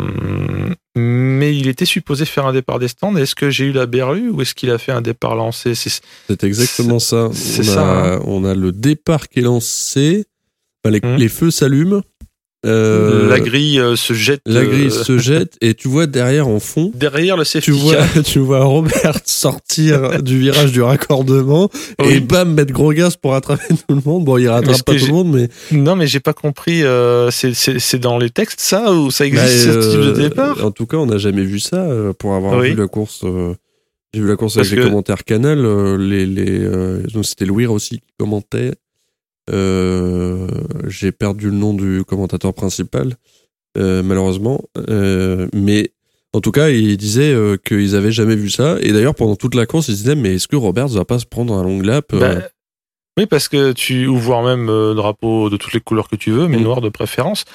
mais il était supposé faire un départ des stands. Est-ce que j'ai eu la berlue ou est-ce qu'il a fait un départ lancé? C'est exactement ça. on, a, ça, hein. on a le départ qui est lancé. Enfin, les, les feux s'allument. Euh, la grille euh, se jette. la grille euh, se jette et tu vois derrière en fond. derrière le safety Tu vois, car. tu vois Robert sortir du virage du raccordement Oui. et bam mettre gros gaz pour rattraper tout le monde. Bon, il rattrape pas tout le monde, mais Non, mais j'ai pas compris. euh, c'est- c'est c'est dans les textes ça ou ça existe Bah, ce type de départ? En tout cas, on n'a jamais vu ça pour avoir Oui. vu la course. euh, J'ai vu la course Parce avec les que- commentaires Canal. euh, les, les, euh, donc c'était Louis aussi qui commentait. Euh, J'ai perdu le nom du commentateur principal, euh, malheureusement. Euh, mais en tout cas, il disait euh, qu'ils avaient jamais vu ça. Et d'ailleurs, pendant toute la course, ils disaient mais est-ce que Roberts va pas se prendre un long lap euh, Bah, Oui, parce que tu ou voire même euh, drapeau de toutes les couleurs que tu veux, mais Mm. noir de préférence.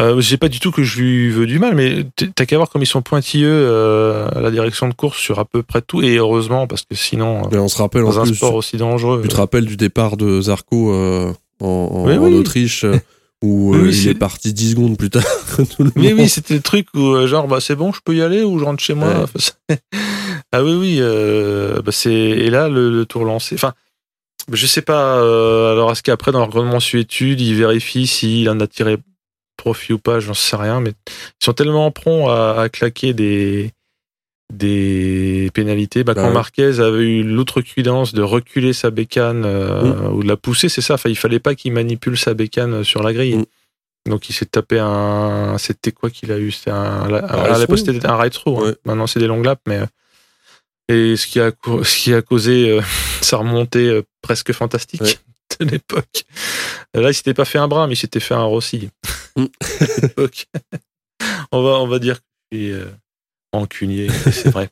Euh, j'ai pas du tout que je lui veux du mal, mais t'as qu'à voir comme ils sont pointilleux euh, à la direction de course sur à peu près tout, et heureusement parce que sinon, euh, mais on se rappelle en un plus. sport aussi dangereux, Tu te rappelles du départ de Zarco euh, en, en- Oui, en oui. Autriche où Oui, il est parti 10 secondes plus tard que tout le Mais monde. oui, c'était le truc où euh, genre bah c'est bon, je peux y aller ou je rentre chez moi. Ouais. Enfin, c'est- ah oui oui, bah, c'est et là le, le tour lancé. Enfin, je sais pas. euh, alors est-ce qu'après dans leur grande mensuétude, ils vérifient s'il en a tiré profit ou pas, j'en sais rien, mais ils sont tellement prompts à, à claquer des des pénalités. Bah, quand ouais. Marquez avait eu l'outrecuidance de reculer sa bécane euh, Mm. ou de la pousser, c'est ça. Enfin, il fallait pas qu'il manipule sa bécane sur la grille. Mm. Donc il s'est tapé un. C'était quoi qu'il a eu C'était un. À c'était un ride through. hein. Maintenant c'est des longues laps, mais. Et ce qui a, co- ce qui a causé euh, sa remontée euh, presque fantastique Ouais. de l'époque. Là, il s'était pas fait un bras, mais il s'était fait un Rossi. Mm. On, va, on va dire que je suis euh, rancunier, et c'est vrai.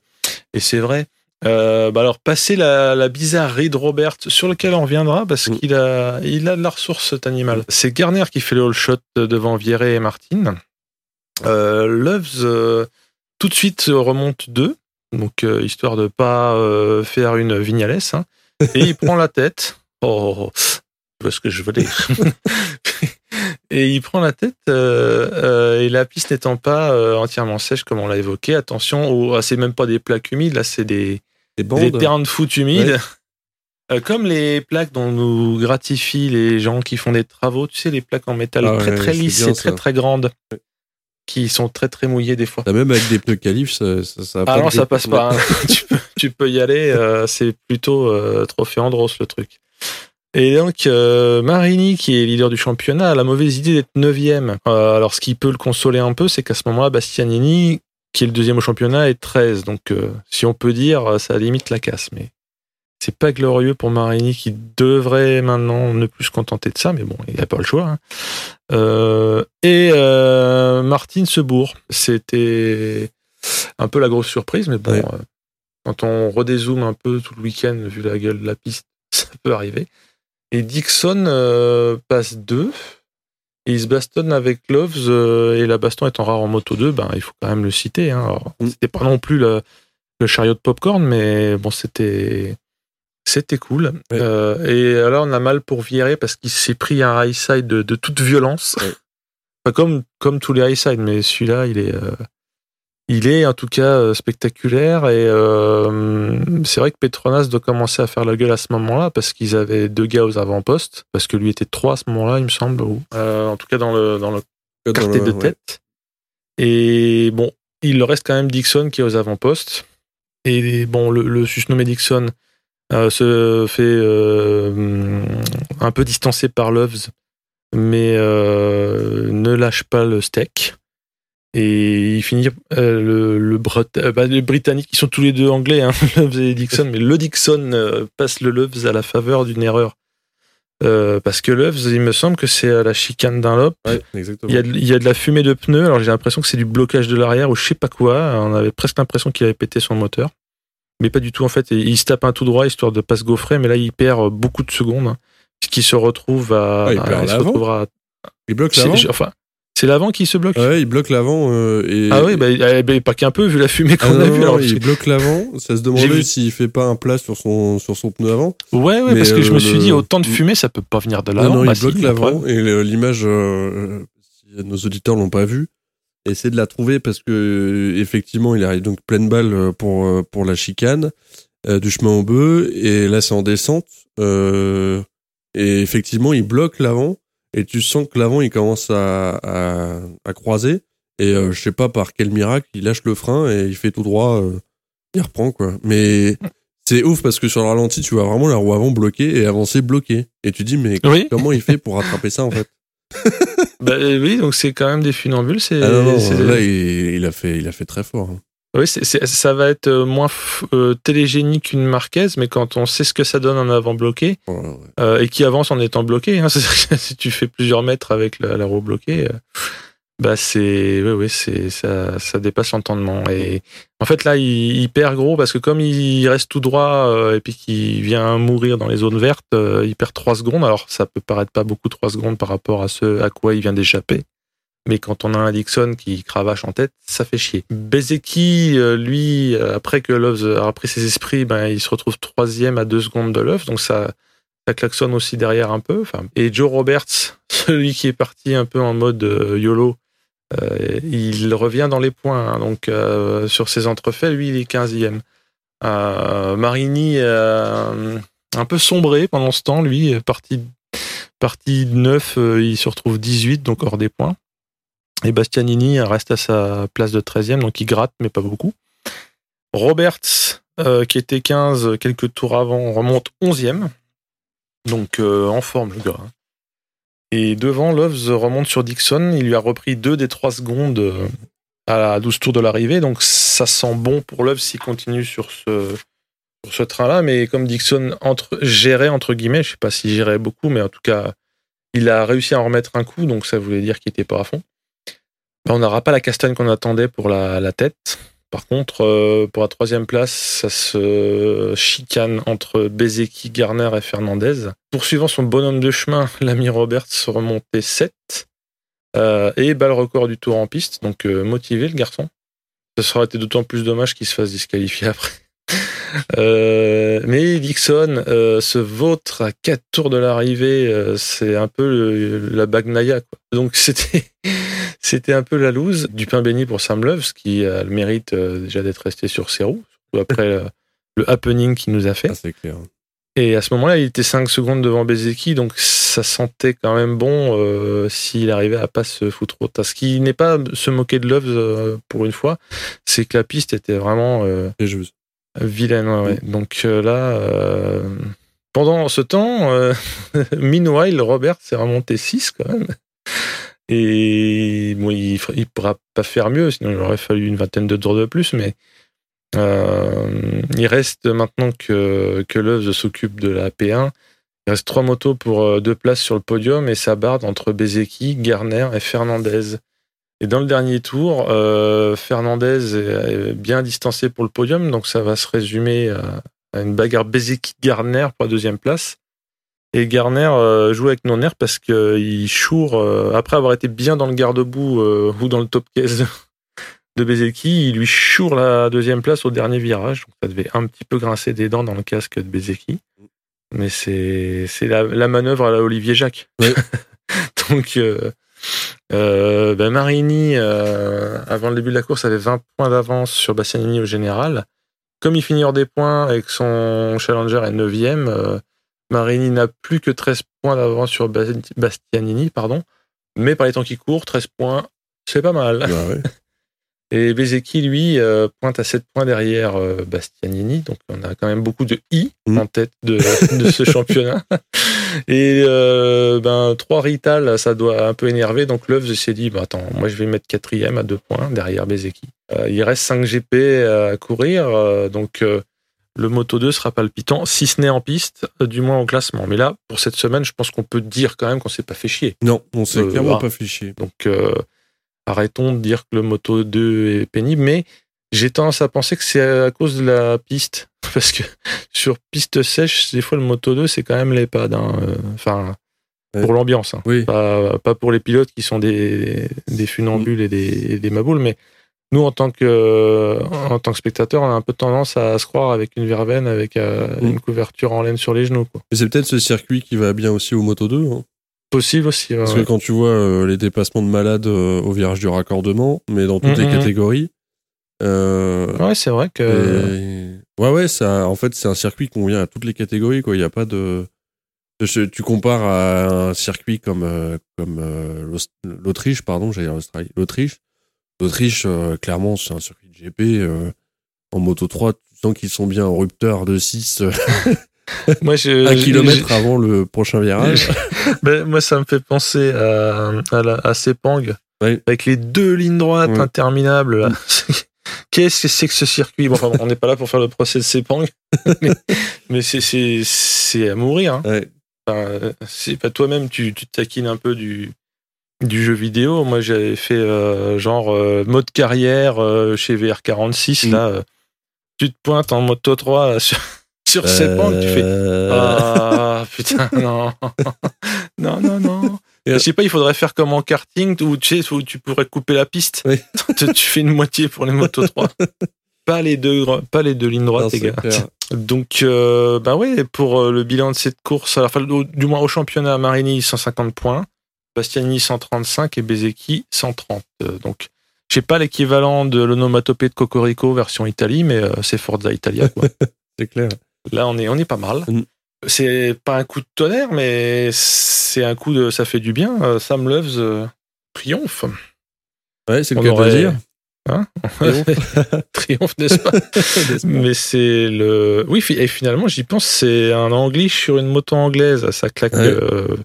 Et c'est vrai. Euh, bah alors, passer la, la bizarre Reed Robert, sur lequel on reviendra, parce Mm. qu'il a, il a de la ressource, cet animal. C'est Garner qui fait le all shot devant Vieré et Martin. Euh, Loves, euh, tout de suite, remonte 2, donc histoire de pas faire une Vignales. hein. et il prend la tête. Oh, tu vois ce que je veux dire. et il prend la tête, euh, euh, et la piste n'étant pas euh, entièrement sèche, comme on l'a évoqué, attention, au, ah, c'est même pas des plaques humides, là, c'est des, Des des terrains de foot humides. Euh, comme les plaques dont nous gratifient les gens qui font des travaux, tu sais, les plaques en métal Ah très ouais, très lisses et très très grandes, qui sont très très mouillées des fois. T'as même avec des pneus califs, ça, ça, ça Ah pas non, ça passe pas. hein. tu, peux, tu peux y aller, euh, c'est plutôt euh, trophée Andros le truc. Et donc, euh, Marini, qui est leader du championnat, a la mauvaise idée d'être neuvième. Euh, alors, ce qui peut le consoler un peu, c'est qu'à ce moment-là, Bastianini, qui est le deuxième au championnat, est 13. Donc, euh, si on peut dire, ça limite la casse. Mais c'est pas glorieux pour Marini, qui devrait maintenant ne plus se contenter de ça. Mais bon, il n'a pas le choix. hein. Et euh, Martin se bourre. C'était un peu la grosse surprise, mais bon, Ouais. quand on redézoome un peu tout le week-end, vu la gueule de la piste, ça peut arriver. Et Dixon euh, passe 2. Et il se bastonne avec Loves, euh, et la baston étant rare en moto 2, ben, il faut quand même le citer. Hein. Mm. C'était pas non plus le, le chariot de popcorn, mais bon, c'était c'était cool. Euh, et alors, on a mal pour Vieré parce qu'il s'est pris un high side de, de toute violence. Enfin, comme, comme tous les high side, mais celui-là, il est, il est en tout cas euh, spectaculaire. Et euh, c'est vrai que Petronas doit commencer à faire la gueule à ce moment-là parce qu'ils avaient deux gars aux avant-postes, parce que lui était trois à ce moment-là, il me semble. ou- euh, en tout cas, dans le, dans le Dans quartet le- de ouais. tête. Et bon, il reste quand même Dixon qui est aux avant-postes. Et bon, le, le susnommé Dixon euh, se fait euh, un peu distancé par Loves, mais euh, ne lâche pas le steak. Et il finit euh, le, le, Bret- euh, bah, les Britanniques, qui sont tous les deux anglais, hein, Loves et Dixon, mais le Dixon euh, passe le Loves à la faveur d'une erreur. Parce que Loves, il me semble que c'est à la chicane d'un lobe. Ouais. Il y, a de, il y a de la fumée de pneus, alors j'ai l'impression que c'est du blocage de l'arrière ou je sais pas quoi. On avait presque l'impression qu'il avait pété son moteur. Mais pas du tout en fait. Et il se tape un tout droit histoire de pas se gaufrer, mais là il perd beaucoup de secondes. hein, Puisqu'il se retrouve à. Ah, il perd se l'avant retrouvera à- Il bloque l'avant. Enfin, c'est l'avant qui se bloque. Ouais, il bloque l'avant. euh, et... Ah oui, bah, eh ben, pas qu'un peu vu la fumée Ah qu'on a non, vue. alors, il bloque l'avant. Ça se demandait s'il fait pas un plat sur son, sur son pneu avant. Ouais, ouais, mais, parce que je me euh, suis le- dit autant de fumée, ça peut pas venir de l'avant. non, Bah, il si, bloque la l'avant. Et l'image, euh, si nos auditeurs l'ont pas vu, essayez de la trouver parce que euh, effectivement, il arrive donc pleine balle euh, pour euh, pour la chicane euh, du chemin au bœuf et là c'est en descente euh, et effectivement il bloque l'avant et tu sens que l'avant il commence à, à, à croiser et euh, je sais pas par quel miracle il lâche le frein et il fait tout droit euh, il reprend quoi mais c'est ouf parce que sur le ralenti tu vois vraiment la roue avant bloquée et avancer bloquée et tu dis mais Oui, comment il fait pour rattraper ça en fait? Bah, euh, oui, donc c'est quand même des funambules. C'est, ah non, non, c'est- là il, il a fait il a fait très fort hein. Oui, ça va être euh, moins euh, télégénique qu'une Marquez, mais quand on sait ce que ça donne en avant bloqué ouais. euh, et qui avance en étant bloqué, hein, si tu fais plusieurs mètres avec la, la roue bloquée, euh, bah c'est, oui, oui, c'est ça, ça dépasse l'entendement. Et en fait là, il, il perd gros parce que comme il reste tout droit et puis qu'il vient mourir dans les zones vertes, il perd 3 secondes. Alors ça peut paraître pas beaucoup 3 secondes par rapport à ce à quoi il vient d'échapper. Mais quand on a un Dixon qui cravache en tête, ça fait chier. Bezeki, euh, lui, euh, après que Loves a repris ses esprits, ben, il se retrouve troisième à deux secondes de Loves, donc ça, ça klaxonne aussi derrière un peu. Enfin, et Joe Roberts, celui qui est parti un peu en mode euh, YOLO, euh, il revient dans les points. hein. donc euh, sur ses entrefaits, lui, il est 15e. Euh, Marini un peu sombré pendant ce temps, lui, parti, parti 9, euh, il se retrouve 18, donc hors des points. Et Bastianini reste à sa place de 13e, donc il gratte, mais pas beaucoup. Roberts, euh, qui était 15 quelques tours avant, remonte 11e. Donc euh, en forme, le gars. hein. Et devant, Loves remonte sur Dixon. Il lui a repris 2 des 3 secondes euh, à la 12 tours de l'arrivée. Donc ça sent bon pour Loves s'il continue sur ce, train-là. Mais comme Dixon entre, gérait, entre guillemets, je sais pas s'il gérait beaucoup, mais en tout cas, il a réussi à en remettre un coup. Donc ça voulait dire qu'il était pas à fond. Ben, on n'aura pas la castagne qu'on attendait pour la, tête. Par contre, euh, pour la troisième place, ça se chicane entre Bezeki, Garner et Fernandez. Poursuivant son bonhomme de chemin, l'ami Roberts remontait 7 euh, et bat le record du tour en piste. Donc euh, motivé le garçon. Ça serait été d'autant plus dommage qu'il se fasse disqualifier après. Euh, mais Dixon euh, se vautre à 4 tours de l'arrivée. euh, c'est un peu le- la Bagnaia. Quoi. Donc c'était c'était un peu la loose du pain béni pour Sam Loves qui a le mérite euh, déjà d'être resté sur ses roues, surtout après le happening qu'il nous a fait. Ah, c'est clair. Et à ce moment-là, il était 5 secondes devant Bezeki, donc ça sentait quand même bon euh, s'il arrivait à pas se foutre au tas. Ce qui n'est pas se moquer de Loves euh, pour une fois, c'est que la piste était vraiment euh. Vilaine. ouais, ouais. Donc euh, là, euh, pendant ce temps, euh, meanwhile, Robert s'est remonté 6 quand même. Et bon, il ne pourra pas faire mieux, sinon il aurait fallu une vingtaine de tours de plus, mais euh, il reste maintenant que, que s'occupe de la P1. Il reste trois motos pour deux places sur le podium et ça barde entre Bezeki, Garner et Fernandez. Et dans le dernier tour, euh, Fernandez est bien distancé pour le podium, donc ça va se résumer à, à une bagarre Bezeki-Garner pour la deuxième place. Et Garner euh, joue avec non-air parce qu'il choure, euh, après avoir été bien dans le garde-boue euh, ou dans le top case de Bezeki, il lui choure la deuxième place au dernier virage. Donc ça devait un petit peu grincer des dents dans le casque de Bezeki. Mais c'est c'est la, la manœuvre à la Olivier Jacques. Donc euh, euh, ben Marini, euh, avant le début de la course, avait 20 points d'avance sur Bastianini au général. Comme il finit hors des points et que son challenger est 9ème, euh, Marini n'a plus que 13 points d'avance sur Basti- Bastianini, pardon. Mais par les temps qui courent, 13 points, c'est pas mal. Bah ouais. Et Bezeki, lui, euh, pointe à 7 points derrière euh, Bastianini. Donc, on a quand même beaucoup de I Mm. en tête de, de ce championnat. Et euh, ben, 3 Rital, ça doit un peu énerver. Donc, Love s'est dit, bah, attends, moi, je vais mettre quatrième à 2 points derrière Bezeki. Euh, il reste 5 GP à courir. euh, donc, le Moto 2 sera palpitant, si ce n'est en piste, du moins au classement. Mais là, pour cette semaine, je pense qu'on peut dire quand même qu'on s'est pas fait chier. Non, on s'est clairement pas fiché. Donc, euh, arrêtons de dire que le Moto 2 est pénible, mais j'ai tendance à penser que c'est à cause de la piste. Parce que sur piste sèche, des fois, le Moto 2, c'est quand même l'EHPAD. hein. Euh, Enfin, pour l'ambiance. hein. Oui. Pas, pas pour les pilotes qui sont des, des funambules et des, et des maboules, mais nous, en tant, que, en tant que spectateurs, on a un peu tendance à se croire avec une verveine, avec euh, Mm. une couverture en laine sur les genoux. Quoi. Mais c'est peut-être ce circuit qui va bien aussi au Moto 2. hein. Possible aussi. Parce ouais. que quand tu vois euh, les dépassements de malades euh, au virage du raccordement, mais dans toutes Mhm. les catégories. euh, Ouais, c'est vrai que. et- Ouais, ouais, ça, en fait, c'est un circuit qui convient à toutes les catégories, quoi. Il n'y a pas de. Tu compares à un circuit comme, comme l'Autriche, pardon, j'allais dire l'Australie. L'Autriche. L'Autriche, clairement, c'est un circuit de GP. en Moto 3, tu sens qu'ils sont bien en rupteur de 6, euh, Moi, je, un je- kilomètre avant le prochain virage. Ben, moi, ça me fait penser à, à, la, à Sepang, avec les deux lignes droites Ouais. interminables. là. Qu'est-ce que c'est que ce circuit? Bon, enfin, On n'est pas là pour faire le procès de Sepang, mais, mais c'est- c'est c'est à mourir. Hein. Ouais. Enfin, c'est pas toi-même, tu, tu te taquines un peu du, du jeu vidéo. Moi, j'avais fait euh, genre euh, mode carrière euh, chez VR46. Mm. Là, tu te pointes en moto 3 là, sur, sur Sepang, tu fais Euh, ah putain, non. non, non, non. Et- Je sais pas, il faudrait faire comme en karting où tu sais, où tu pourrais couper la piste. Oui. tu tu fais une moitié pour les motos 3. pas les deux, pas les deux lignes non, droites, les gars. clair. Donc, euh, bah ouais, pour euh, le bilan de cette course, alors, du moins au championnat, Marini 150 points, Bastiani 135 et Bezeki 130. Euh, donc, je sais pas l'équivalent de l'onomatopée de Cocorico version Italie, mais euh, c'est Forza Italia. Quoi. C'est clair. Là, on est, on est pas mal. Mm. C'est pas un coup de tonnerre, mais c'est un coup de. Ça fait du bien. Euh, Sam Loves euh, triomphe. Ouais, c'est le cas de le aurait- dire. Hein Triomphe, n'est-ce pas Mais c'est le. Oui, et finalement, j'y pense, c'est un Anglais sur une moto anglaise. Ça claque. Ouais. euh,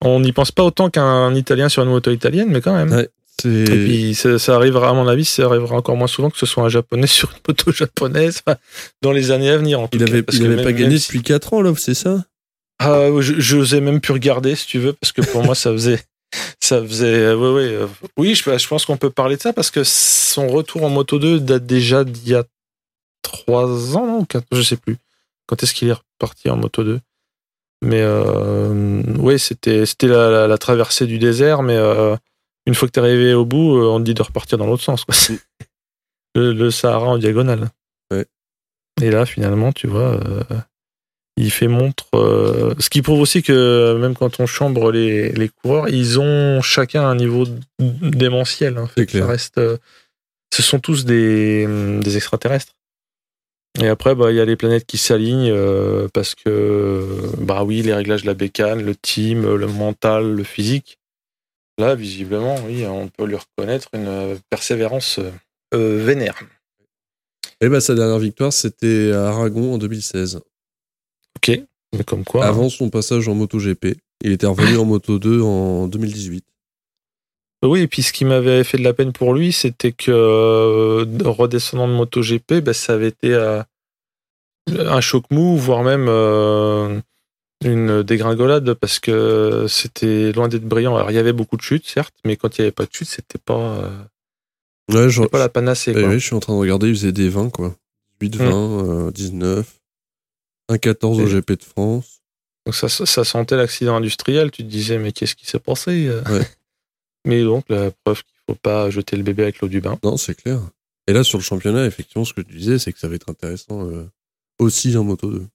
On n'y pense pas autant qu'un Italien sur une moto italienne, mais quand même. Ouais. Et puis, ça, ça arrivera, à mon avis, ça arrivera encore moins souvent que ce soit un japonais sur une moto japonaise dans les années à venir. En Il cas, avait, parce il que avait même- pas gagné depuis 4 ans, Love, c'est ça? Ah, je, n'osais même plus regarder, si tu veux, parce que pour moi, ça faisait. Ça faisait. ouais, ouais, euh, oui, je, je pense qu'on peut parler de ça parce que son retour en Moto 2 date déjà d'il y a 3 ans, non, ou 4, je sais plus. Quand est-ce qu'il est reparti en Moto 2 Mais euh, oui, c'était c'était la, la- la traversée du désert, mais euh, une fois que tu es arrivé au bout, euh, on te dit de repartir dans l'autre sens. quoi. C'est Le, le Sahara en diagonale. Ouais. Et là, finalement, tu vois. euh, il fait montre. euh, ce qui prouve aussi que même quand on chambre les, les coureurs, ils ont chacun un niveau démentiel. hein. C'est clair. Ça reste, euh, ce sont tous des, des extraterrestres. Et après, bah, il y a les planètes qui s'alignent parce que, bah oui, les réglages de la bécane, le team, le mental, le physique. Là, visiblement, oui, on peut lui reconnaître une euh, persévérance euh, euh, vénère. Et bah, sa dernière victoire, c'était à Aragon en 2016. Ok, mais comme quoi. hein. Avant son passage en MotoGP. Il était revenu en Moto 2 en 2018. Oui, et puis ce qui m'avait fait de la peine pour lui, c'était que euh, redescendant de MotoGP, ben, ça avait été euh, un choc mou, voire même euh, une dégringolade, parce que c'était loin d'être brillant. Alors il y avait beaucoup de chutes, certes, mais quand il n'y avait pas de chutes, c'était pas, euh, Ouais, genre, pas la panacée. eh quoi. oui, je suis en train de regarder, il faisait des 20, quoi. 18, Mm. 20, euh, 19, 1,14 au GP de France. Donc ça, ça sentait l'accident industriel. Tu te disais, mais qu'est-ce qui s'est passé euh? Ouais. Mais donc, la preuve qu'il faut pas jeter le bébé avec l'eau du bain. Non, c'est clair. Et là, sur le championnat, effectivement, ce que tu disais, c'est que ça va être intéressant euh, aussi en Moto 2.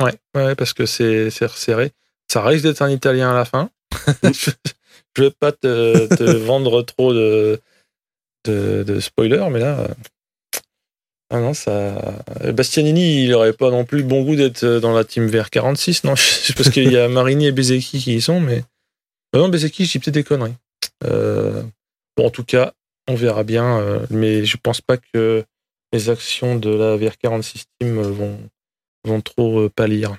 Ouais, ouais, parce que c'est resserré. Ça risque d'être un Italien à la fin. je, je vais pas te, te vendre trop de, de, de spoilers, mais là, euh, ah non, ça. Bastianini, il aurait pas non plus le bon goût d'être dans la team VR46, non? C'est parce qu'il y a Marini et Bezeki qui y sont, mais Euh, non, Bezeki, dis peut-être des conneries. Euh, Bon, en tout cas, on verra bien, mais je pense pas que les actions de la VR46 team euh, vont vont trop euh, pâlir.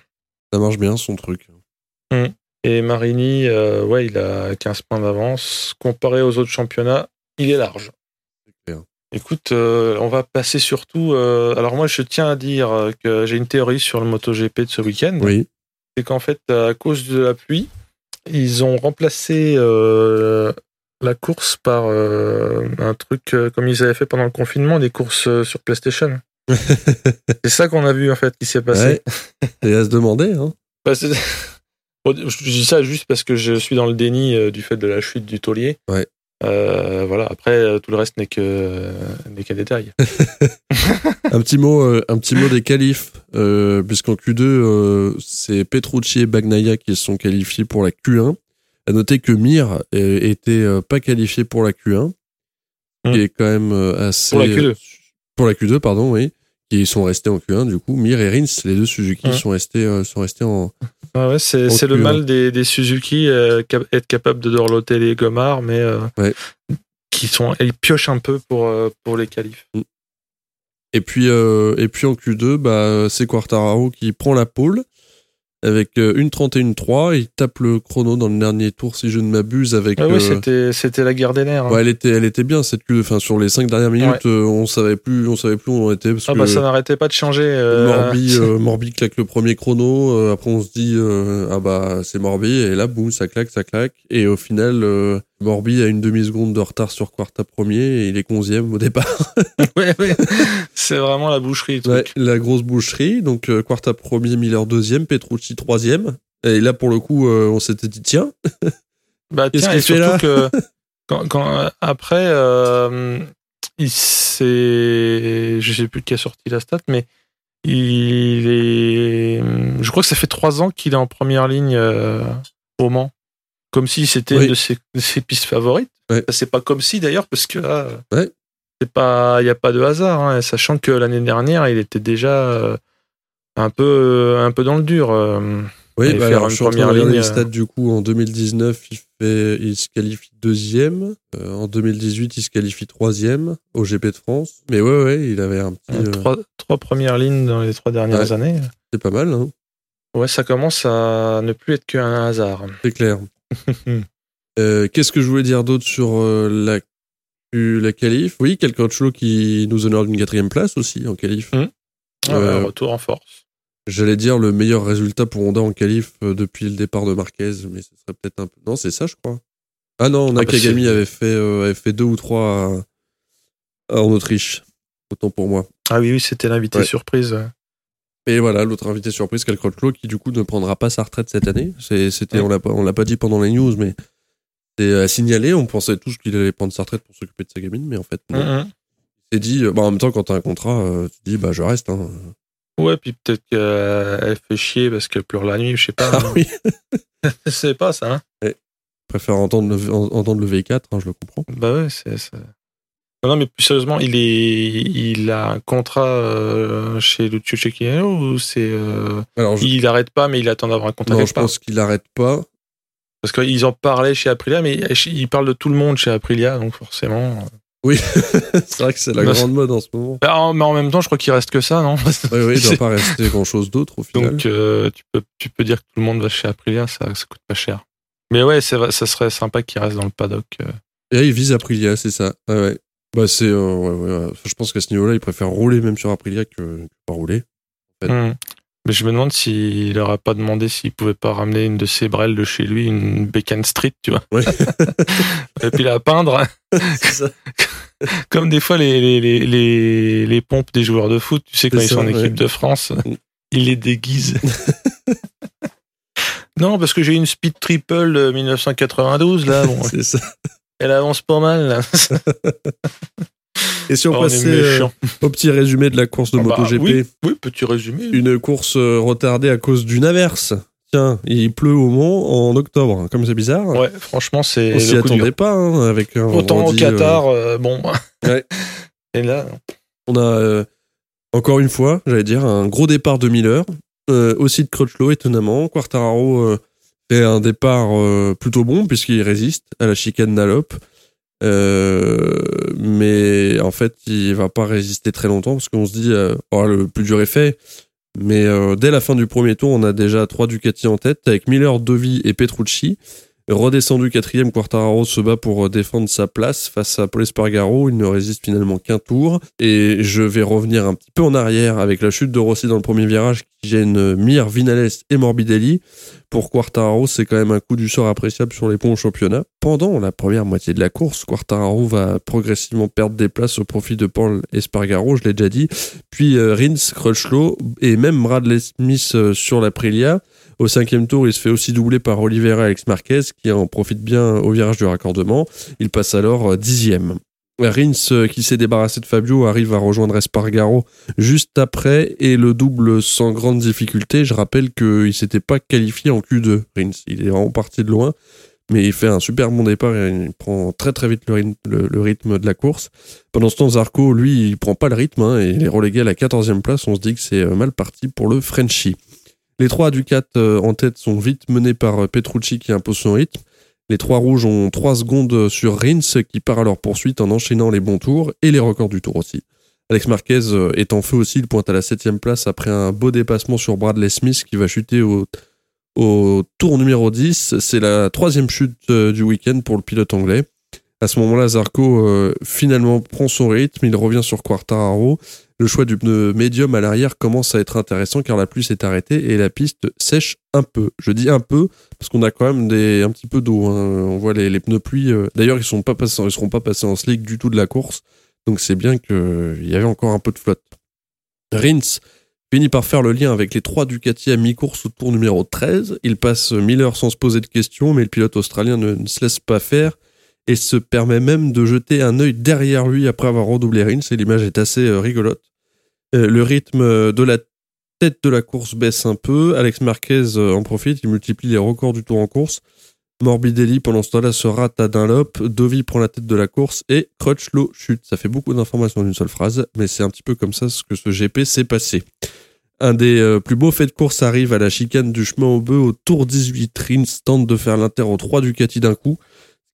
Ça marche bien, son truc. Et Marini, euh, ouais, il a 15 points d'avance. Comparé aux autres championnats, il est large. Écoute, euh, on va passer surtout. euh, alors, moi, je tiens à dire que j'ai une théorie sur le MotoGP de ce week-end. Oui. C'est qu'en fait, à cause de la pluie, ils ont remplacé la course par un truc comme ils avaient fait pendant le confinement, des courses sur PlayStation. C'est ça qu'on a vu, en fait, qui s'est passé. Ouais. Et à se demander, hein. Bah, Bon, je dis ça juste parce que je suis dans le déni euh, du fait de la chute du taulier. Ouais. Euh, voilà. Après, euh, tout le reste n'est que n'est qu'un détail. Un petit mot, euh, un petit mot des qualifs, euh, puisqu'en Q2, euh, c'est Petrucci et Bagnaia qui sont qualifiés pour la Q1. À noter que Mir euh, était euh, pas qualifié pour la Q1, Hmm. qui est quand même euh, assez Pour la Q2. Pour la Q2, pardon, oui, qui sont restés en Q1 du coup. Mir et Rins, les deux Suzuki sont restés euh, sont restés en. Ouais, ouais, c'est c'est le mal des, des Suzuki, euh, être capable de dorloter les gommards, mais euh, Ouais. qui sont, ils piochent un peu pour pour les qualifs. Et puis et puis en Q2, bah c'est Quartararo qui prend la pole avec euh, une 31-3. Il tape le chrono dans le dernier tour si je ne m'abuse avec. Ah ouais, euh, c'était c'était la guerre des nerfs. hein. Ouais, elle était, elle était bien cette queue. Enfin, sur les cinq dernières minutes, euh, on savait plus, on savait plus où on était parce Ah que bah ça n'arrêtait pas de changer. euh, Morbi, euh, Morbi claque le premier chrono. euh, après, on se dit euh, ah bah c'est Morbi et là boum, ça claque, ça claque. Et au final, euh, Morbi a une demi seconde de retard sur Quarta premier et il est 11e au départ. ouais, ouais. c'est vraiment la boucherie. Ouais, la grosse boucherie. Donc euh, Quarta premier, Miller deuxième, Petrucci troisième. Et là pour le coup, euh, on s'était dit tiens, Bah tiens, qu'il et fait surtout que quand, quand, euh, après, euh, il s'est, je sais plus qui a sorti la stat, mais il est, je crois que ça fait trois ans qu'il est en première ligne au Mans, comme si c'était Oui. une de ses, pistes favorites. Ouais. C'est pas comme si d'ailleurs, parce que là, Ouais. c'est pas, il y a pas de hasard, hein, sachant que l'année dernière, il était déjà euh, un peu, un peu dans le dur. euh. Oui, bah alors, je suis en train de ligne, les euh, stats du coup en 2019, il, fait, il se qualifie deuxième. Euh, en 2018, il se qualifie troisième au GP de France. Mais ouais, ouais, il avait un petit. euh, Trois, trois premières lignes dans les trois dernières Ouais. années. c'est pas mal, hein, Ouais, ça commence à ne plus être qu'un hasard. c'est clair. Euh, Qu'est-ce que je voulais dire d'autre sur euh, la la qualif? Oui, Cal Crutchlow qui nous honore d'une quatrième place aussi en qualif. Ouais, Euh, retour en force. J'allais dire le meilleur résultat pour Honda en qualif euh, depuis le départ de Marquez, mais ce serait peut-être un peu. Non, c'est ça, je crois. Ah non, bah, Nakagami avait fait euh, avait fait deux ou trois à- à- en Autriche. Autant pour moi. Ah oui, oui, c'était l'invité Ouais. surprise. Et voilà, l'autre invité surprise, Cal Crutchlow, qui du coup ne prendra pas sa retraite cette année. C'est- C'était, Ouais. on l'a on l'a pas dit pendant les news, mais c'est à signaler. On pensait tous qu'il allait prendre sa retraite pour s'occuper de sa gamine, mais en fait, non. S'est dit, euh, bah, en même temps, quand t'as un contrat, euh, tu te dis, bah, je reste. Hein. Ouais, puis peut-être qu'elle fait chier parce qu'elle pleure la nuit, je sais pas. Ah oui. Sais pas ça. Hein. Je préfère entendre le, en- entendre le V4, hein, je le comprends. Bah ouais, c'est. C'est- Non, non, mais plus sérieusement, il est, il a un contrat euh, chez le Tchouchekino ou c'est, euh, je, il arrête pas, mais il attend d'avoir un contrat non, je part? pense qu'il arrête pas. Parce qu'ils en parlaient chez Aprilia, mais ils parlent de tout le monde chez Aprilia, donc forcément. Oui, c'est vrai que c'est la Non, grande mode en ce moment. Bah, en- mais en même temps, je crois qu'il reste que ça, non? Oui, oui, il doit pas rester grand chose d'autre au final. Donc euh, tu peux tu peux dire que tout le monde va chez Aprilia, ça ça coûte pas cher. Mais ouais, ça serait sympa qu'il reste dans le paddock. euh. Et là, il vise Aprilia, c'est ça. Ouais, ouais. Bah, c'est, euh, ouais, ouais, ouais. Je pense qu'à ce niveau-là, il préfère rouler même sur Aprilia que, que pas rouler. Hmm. Mais je me demande s'il aurait pas demandé s'il pouvait pas ramener une de ses brelles de chez lui, une Beacon Street, tu vois. Ouais. Et puis la peindre, ça. comme des fois les, les, les, les, pompes des joueurs de foot, tu sais, quand ils sont en équipe de France, Mm. ils les déguisent. non, parce que j'ai une Speed Triple euh, 1992, là, bon, C'est ça. Elle avance pas mal, là. Et si on Oh, on est passait euh, au petit résumé de la course de Ah bah, MotoGP, oui, oui, petit résumé. une course euh, retardée à cause d'une averse. Tiens, il pleut au Mont en octobre, comme c'est bizarre. Ouais, franchement, c'est. On s'y attendait dur. pas, hein, avec un Autant au vendredi, Qatar, euh, bon. Ouais. Et là, On a encore une fois, j'allais dire, un gros départ de Miller, aussi de Crutchlow étonnamment. Quartararo fait un départ euh, plutôt bon puisqu'il résiste à la chicane d'Alop. Euh, mais en fait, il va pas résister très longtemps parce qu'on se dit, euh, oh, le plus dur est fait. Mais euh, dès la fin du premier tour, on a déjà trois Ducati en tête avec Miller, Dovi et Petrucci. Redescendu quatrième, Quartararo se bat pour euh, défendre sa place face à Paul Espargaro. Il ne résiste finalement qu'un tour. Et je vais revenir un petit peu en arrière avec la chute de Rossi dans le premier virage qui gêne Mir, Vinales et Morbidelli. Pour Quartararo, c'est quand même un coup du sort appréciable sur les ponts au championnat. Pendant la première moitié de la course, Quartararo va progressivement perdre des places au profit de Paul Espargaro, je l'ai déjà dit. Puis euh, Rins, Crutchlow et même Bradley Smith euh, sur l'Aprilia. Au cinquième tour, il se fait aussi doubler par Oliveira Alex Marquez, qui en profite bien au virage du raccordement. Il passe alors euh, dixième. Rins, euh, qui s'est débarrassé de Fabio, arrive à rejoindre Espargaro juste après et le double sans grande difficulté. Je rappelle qu'il s'était pas qualifié en Q2, Rins. Il est vraiment parti de loin, mais il fait un super bon départ et il prend très très vite le rythme, le- le rythme de la course. Pendant ce temps, Zarco, lui, il prend pas le rythme hein, et il est relégué à la 14e place. On se dit que c'est euh, mal parti pour le Frenchie. Les trois Ducat euh, en tête sont vite menés par euh, Petrucci qui impose son rythme. Les trois rouges ont 3 secondes sur Rins qui part à leur poursuite en enchaînant les bons tours et les records du tour aussi. Alex Marquez euh, est en feu aussi, il pointe à la 7 place après un beau dépassement sur Bradley Smith qui va chuter au, tour numéro 10. C'est la troisième chute euh, du week-end pour le pilote anglais. À ce moment-là, Zarco euh, finalement prend son rythme, il revient sur Quartararo. Le choix du pneu médium à l'arrière commence à être intéressant car la pluie s'est arrêtée et la piste sèche un peu. Je dis un peu parce qu'on a quand même un petit peu d'eau. hein. On voit les, pneus pluie. euh, D'ailleurs, ils ils seront pas passés en slick du tout de la course. Donc c'est bien qu'il y avait encore un peu de flotte. Rins finit par faire le lien avec les trois Ducati à mi-course au tour numéro 13. Il passe Miller sans se poser de questions, mais le pilote australien ne, ne se laisse pas faire et se permet même de jeter un œil derrière lui après avoir redoublé Rins. Et l'image est assez euh, rigolote. Euh, le rythme euh, de la tête de la course baisse un peu. Alex Marquez en profite, il multiplie les records du tour en course. Morbidelli, pendant ce temps-là, se rate à Dunlop. Dovi prend la tête de la course et Crutchlow chute. Ça fait beaucoup d'informations en une seule phrase, mais c'est un petit peu comme ça ce que ce GP s'est passé. Un des plus beaux faits de course arrive à la chicane du chemin au bœuf au tour 18. Rins tente de faire l'inter en 3 Ducati d'un coup,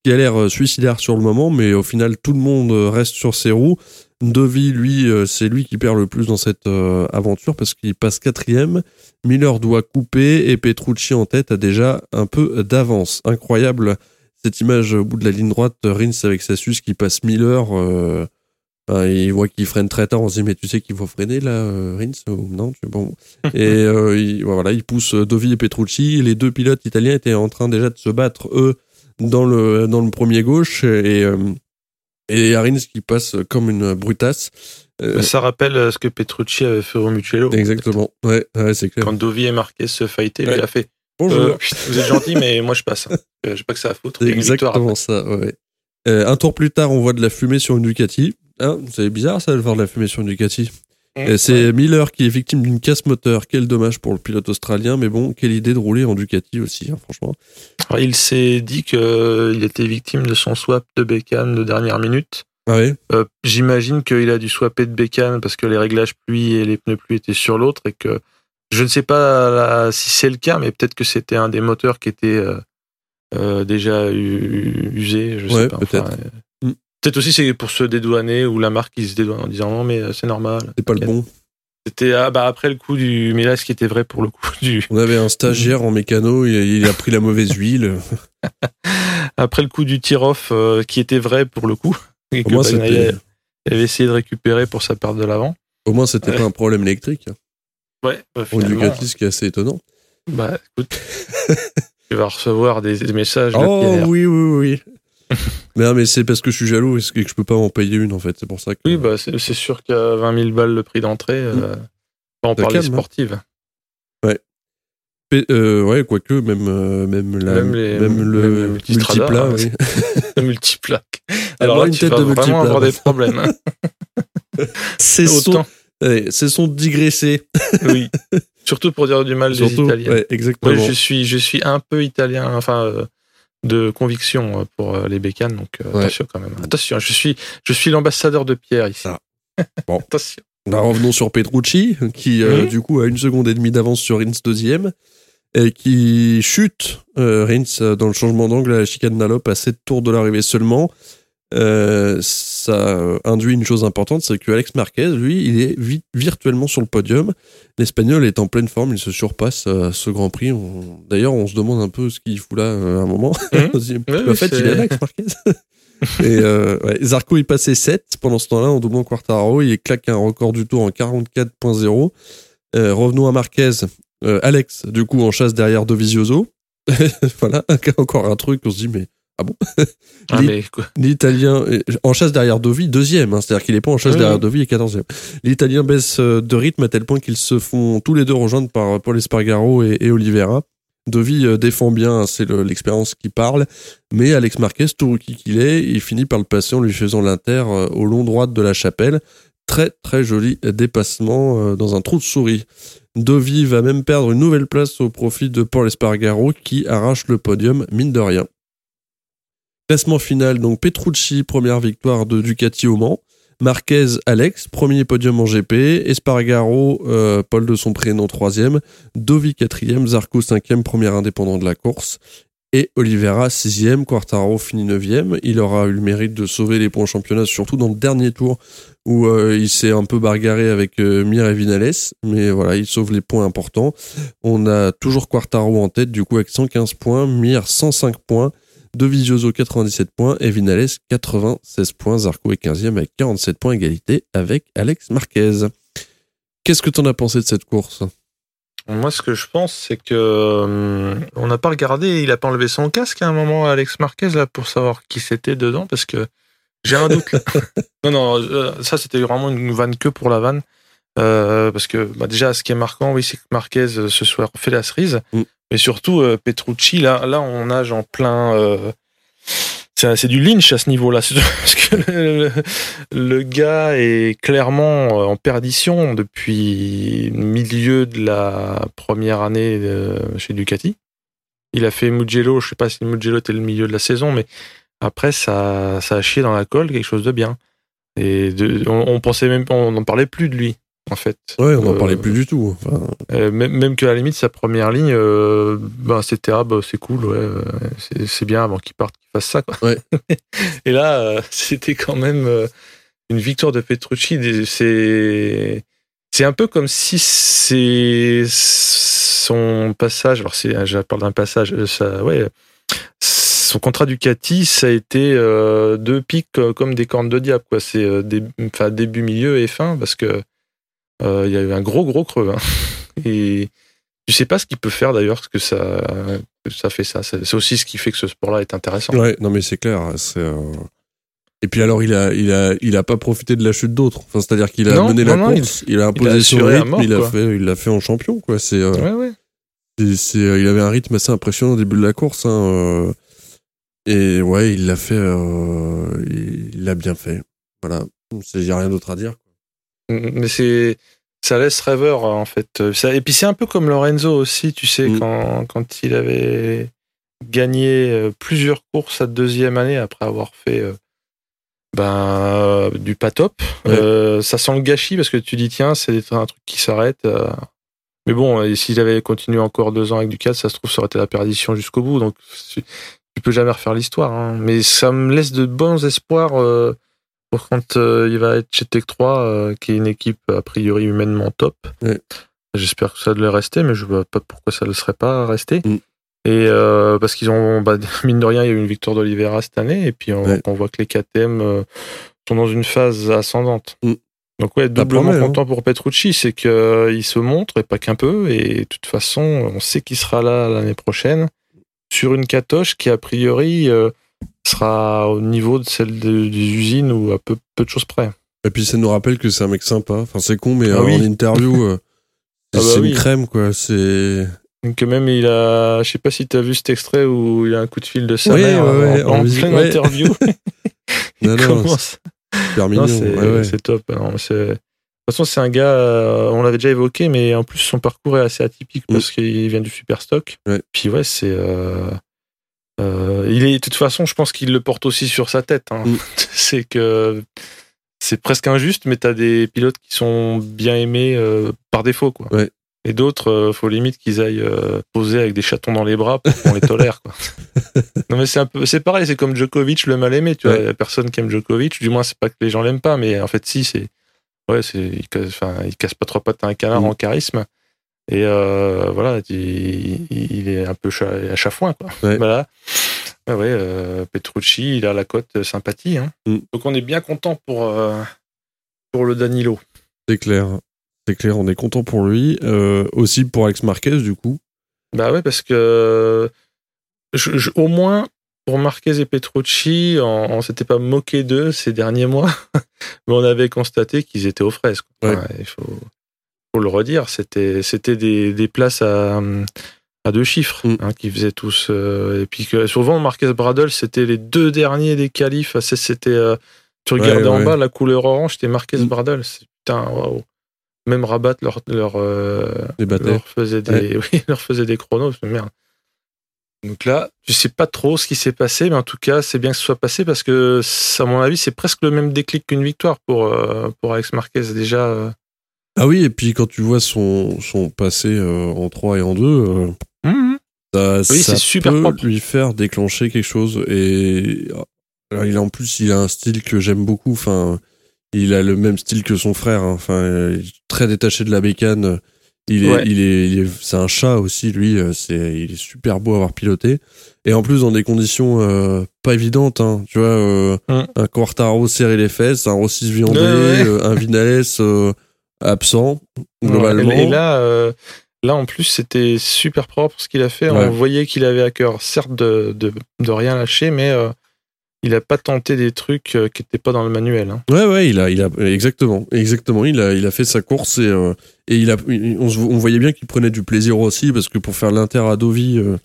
qui a l'air euh, suicidaire sur le moment, mais au final tout le monde euh, reste sur ses roues. Dovi, lui, euh, c'est lui qui perd le plus dans cette aventure parce qu'il passe quatrième. Miller doit couper et Petrucci en tête a déjà un peu d'avance. Incroyable cette image au bout de la ligne droite, Rins avec sa suce qui passe Miller. euh, il voit qu'il freine très tard. On se dit mais tu sais qu'il faut freiner là, Rins ou non tu- bon. Et euh, il, voilà, il pousse Dovi et Petrucci. Les deux pilotes italiens étaient en train déjà de se battre eux dans le dans le premier gauche et euh, et Rins qui passe comme une brutasse. Euh, Ça rappelle euh, ce que Petrucci avait fait au Mugello. Exactement. Ouais, ouais c'est clair. Quand Dovi et Marquez se fightaient, lui, Ouais. il a fait Bonjour. euh, Vous êtes gentil, mais moi je passe. hein. Euh, J'ai pas que ça à foutre. C'est exactement ça, ouais. Euh, un tour plus tard, on voit de la fumée sur une Ducati. Hein, c'est bizarre ça de voir de la fumée sur une Ducati. Euh, c'est Miller qui est victime d'une casse moteur. Quel dommage pour le pilote australien, mais bon, quelle idée de rouler en Ducati aussi, hein, franchement. Alors, il s'est dit qu'il était victime de son swap de bécane de dernière minute. Ah Euh, J'imagine qu'il a dû swapper de bécane parce que les réglages pluie et les pneus pluie étaient sur l'autre et que je ne sais pas là, si c'est le cas, mais peut-être que c'était un des moteurs qui était euh, euh, déjà usé. Je sais Ouais, pas. peut-être. Peut-être aussi c'est pour se dédouaner ou la marque qui se dédouane en disant non mais euh, c'est normal. C'est pas le bon. C'était ah, bah, après le coup du mais là ce qui était vrai pour le coup du On avait un stagiaire en mécano, il, il a pris la mauvaise huile. après le coup du tir-off euh, qui était vrai pour le coup et Au que moins, c'était, avait essayé de récupérer pour sa perte de l'avant. au moins, c'était Ouais. pas un problème électrique. Ouais, bah, Au finalement, Ducati, ce qui est assez étonnant. Bah, écoute, tu vas recevoir des, messages. Oh oui, oui, oui. Mais, non, mais c'est parce que je suis jaloux et que je peux pas en payer une en fait. C'est pour ça que. Oui, bah, c'est sûr qu'à 20 000 balles le prix d'entrée, euh, on Ça parle des calme, hein. sportives. Pe- euh, ouais, quoique, même, euh, même, la, Même les- même le multiplat, hein, oui. Le multiplaque. Avoir Alors là, une tu tête vas de vraiment avoir des problèmes. hein. C'est son, ouais, c'est son digressé. oui. Surtout pour dire du mal Surtout, des Italiens. ouais, exactement. Ouais, je, suis, je suis un peu italien, enfin, euh, de conviction euh, pour euh, les bécanes, donc euh, Ouais. attention quand même. Attention, je suis, je suis l'ambassadeur de Pierre ici. Ah. Bon. attention. Bah, revenons sur Petrucci, qui euh, Mhm. du coup a une seconde et demie d'avance sur Rins deuxième, et qui chute euh, Rins dans le changement d'angle à la chicane d'Alop à 7 tours de l'arrivée seulement. Euh, ça induit une chose importante, c'est que Alex Marquez, lui, il est vi- virtuellement sur le podium. L'Espagnol est en pleine forme, il se surpasse à ce Grand Prix. On- D'ailleurs, on se demande un peu ce qu'il fout là euh, à un moment. On se dit, en fait, il est Alex Marquez. Et euh, ouais, Zarco il passait 7 pendant ce temps-là en doublant Quartararo, il claque un record du tour en 44.0. Euh, revenons à Marquez, Alex du coup en chasse derrière Dovizioso. voilà, encore un truc on se dit mais Ah, mais quoi. l'Italien en chasse derrière Dovi deuxième, hein, c'est-à-dire qu'il est pas en chasse Oui, derrière oui. Dovi et 14e. L'Italien baisse euh, de rythme à tel point qu'ils se font tous les deux rejoindre par Paul Espargaro et, et Oliveira. Dovi euh, défend bien, c'est le- l'expérience qui parle, mais Alex Marquez, tout rookie qu'il est, il finit par le passer en lui faisant l'inter euh, au long droit de la chapelle. Très très joli dépassement dans un trou de souris. Dovi va même perdre une nouvelle place au profit de Paul Espargaro qui arrache le podium, mine de rien. Classement final, donc Petrucci, première victoire de Ducati au Mans. Marquez, Alex, premier podium en GP. Espargaro, euh, Paul de son prénom, troisième. Dovi, quatrième. Zarco, cinquième, premier indépendant de la course. Et Oliveira, sixième. Quartaro finit neuvième. Il aura eu le mérite de sauver les points championnat, surtout dans le dernier tour où euh, il s'est un peu bargaré avec euh, Mir et Vinales. Mais voilà, il sauve les points importants. On a toujours Quartaro en tête, du coup, avec 115 points. Mir, 105 points. Dovizioso 97 points et Vinales 96 points. Zarco est 15e avec 47 points égalité avec Alex Marquez. Qu'est-ce que t'en as pensé de cette course? Moi, ce que je pense, c'est que euh, on n'a pas regardé. Il a pas enlevé son casque à un moment, Alex Marquez, là, pour savoir qui c'était dedans, parce que j'ai un doute. non, non, euh, ça c'était vraiment une vanne que pour la vanne. Euh, parce que bah, déjà, ce qui est marquant, oui, c'est que Marquez ce soir fait la cerise, Mm. Mais surtout euh, Petrucci, là, on nage en plein. euh, c'est du lynch à ce niveau-là, parce que le, gars est clairement euh, en perdition depuis milieu de la première année chez Ducati. Il a fait Mugello, je sais pas si Mugello était le milieu de la saison, mais après ça, ça a chié dans la colle quelque chose de bien. Et pensait même, on n'en parlait plus de lui. En fait. Ouais, on n'en Euh, parlait plus du tout. Enfin, Euh, même, même qu'à la limite, sa première ligne, euh, ben, c'était ah, bah, c'est cool, ouais, c'est, bien avant qu'il parte, qu'il fasse ça. Quoi. Ouais. Et là, c'était quand même une victoire de Petrucci. C'est, c'est un peu comme si c'est son passage. Alors, c'est, je parle d'un passage, ça, ouais. Son contrat Ducati, ça a été euh, deux pics comme des cornes de diable. Quoi. C'est euh, début, milieu et fin, parce que il y a eu un gros, gros creux. hein. Et tu sais pas ce qu'il peut faire d'ailleurs, parce que ça, que ça fait ça. C'est aussi ce qui fait que ce sport-là est intéressant. ouais, non mais c'est clair. C'est. euh, Et puis alors, il a, il a, il a pas profité de la chute d'autres. Enfin, c'est-à-dire qu'il a Non, mené la non, course, il, a imposé son rythme, mort, il a fait, il l'a fait en champion, quoi. C'est, euh, Ouais, ouais. c'est- euh, il avait un rythme assez impressionnant au début de la course. Hein, euh, et ouais, il l'a fait, euh, il l'a bien fait. Voilà, a rien d'autre à dire. Mais c'est ça laisse rêveur en fait. Ça- et puis c'est un peu comme Lorenzo aussi, tu sais, Mm. quand, quand il avait gagné euh, plusieurs courses sa deuxième année après avoir fait euh, ben, euh, du pas top. Ouais. Euh, ça sent le gâchis parce que tu dis tiens, c'est un truc qui s'arrête. euh. Mais bon, s'il avait continué encore deux ans avec Ducati, ça se trouve, ça aurait été la perdition jusqu'au bout. Donc tu tu peux jamais refaire l'histoire. hein. Mais ça me laisse de bons espoirs. Quand euh, il va être chez Tech 3, euh, qui est une équipe a priori humainement top. J'espère que ça doit rester, mais je vois pas pourquoi ça ne serait pas resté. Mm. Et euh, parce qu'ils ont, bah, mine de rien, il y a eu une victoire d'Olivera cette année, et puis on, voit que les KTM sont dans une phase ascendante. Mm. Donc ouais, doublement promet, hein. content pour Petrucci, c'est qu'il se montre, et pas qu'un peu, et de toute façon, on sait qu'il sera là l'année prochaine, sur une catoche qui a priori euh, sera au niveau de celle de- des usines ou à peu, peu de choses près. Et puis ça nous rappelle que c'est un mec sympa. Enfin, c'est con, mais Ah euh, oui. en interview, euh, Ah bah c'est oui. une crème, quoi. C'est. Donc même il a, je sais pas si tu as vu cet extrait où il a un coup de fil de sa Oui, mère ouais, en, en en pleine ouais. interview. Non, non, Commence-. Non, c'est ouais, top. Non, c'est- de toute façon, c'est un gars, euh, on l'avait déjà évoqué, mais en plus son parcours est assez atypique Mm. parce qu'il vient du super stock. Ouais. Puis ouais, c'est. euh, euh, il est de toute façon, je pense qu'il le porte aussi sur sa tête. hein. Mm. c'est que c'est presque injuste, mais t'as des pilotes qui sont bien aimés euh, par défaut, quoi. Ouais. Et d'autres, euh, faut limite qu'ils aillent euh, poser avec des chatons dans les bras pour qu'on les tolère, quoi. non mais c'est un peu, c'est pareil, c'est comme Djokovic le mal aimé, tu vois. Ouais. Y a personne qui aime Djokovic. Du moins, c'est pas que les gens l'aiment pas, mais en fait, si, c'est, ouais, c'est, il casse, enfin, il casse pas trois pattes à un canard Mm. en charisme. Et euh, voilà, il, il est un peu à chafouin, quoi. Ouais. Voilà. Ouais, ouais, euh, Petrucci, il a la cote sympathie. Hein. Mm. Donc on est bien content pour euh, pour le Danilo. C'est clair. C'est clair, on est content pour lui. Aussi pour Alex Marquez, du coup. Bah ouais, parce que je- je- au moins pour Marquez et Petrucci, on, on s'était pas moqué d'eux ces derniers mois, mais on avait constaté qu'ils étaient aux fraises. quoi. Ouais. Enfin, il faut, faut le redire, c'était c'était des, des places à, à deux chiffres Mm. hein, qui faisaient tous. euh, et puis que souvent Marquez Bradle, c'était les deux derniers des qualifs. C'était euh, tu regardais Ouais, en ouais. bas la couleur orange, c'était Marquez Mm. Bradle. Putain, waouh. Même Rabat leur leur euh, leur faisait des, oui, leur faisait des chronos, merde. Donc là, je sais pas trop ce qui s'est passé, mais en tout cas, c'est bien que ce soit passé parce que, à mon avis, c'est presque le même déclic qu'une victoire pour, euh, pour Alex Marquez. Déjà, euh, Ah oui, et puis quand tu vois son, son passé euh, en 3 et en 2, euh, ça, Oui, ça super peut propre. lui faire déclencher quelque chose. Et alors, il a, en plus, il a un style que j'aime beaucoup. Enfin, il a le même style que son frère. hein. Enfin, il est très détaché de la bécane. Il est, Ouais. il est, il est- c'est un chat aussi, lui. euh, C'est, il est super beau à avoir piloté. Et en plus, dans des conditions euh, pas évidentes. Hein. Tu vois, euh, Mm. un Quartaro serré les fesses, un Rossis viandé, Ouais, ouais. euh, un Vinales euh, absent globalement. Et là, euh, là, en plus, c'était super propre ce qu'il a fait. Ouais. On voyait qu'il avait à cœur, certes, de, de, de rien lâcher, mais euh, il a pas tenté des trucs euh, qui n'étaient pas dans le manuel. hein. Ouais, ouais, il a, il a, exactement, exactement. Il a, il a fait sa course et, euh, et il a, on, on voyait bien qu'il prenait du plaisir aussi parce que pour faire l'inter à euh,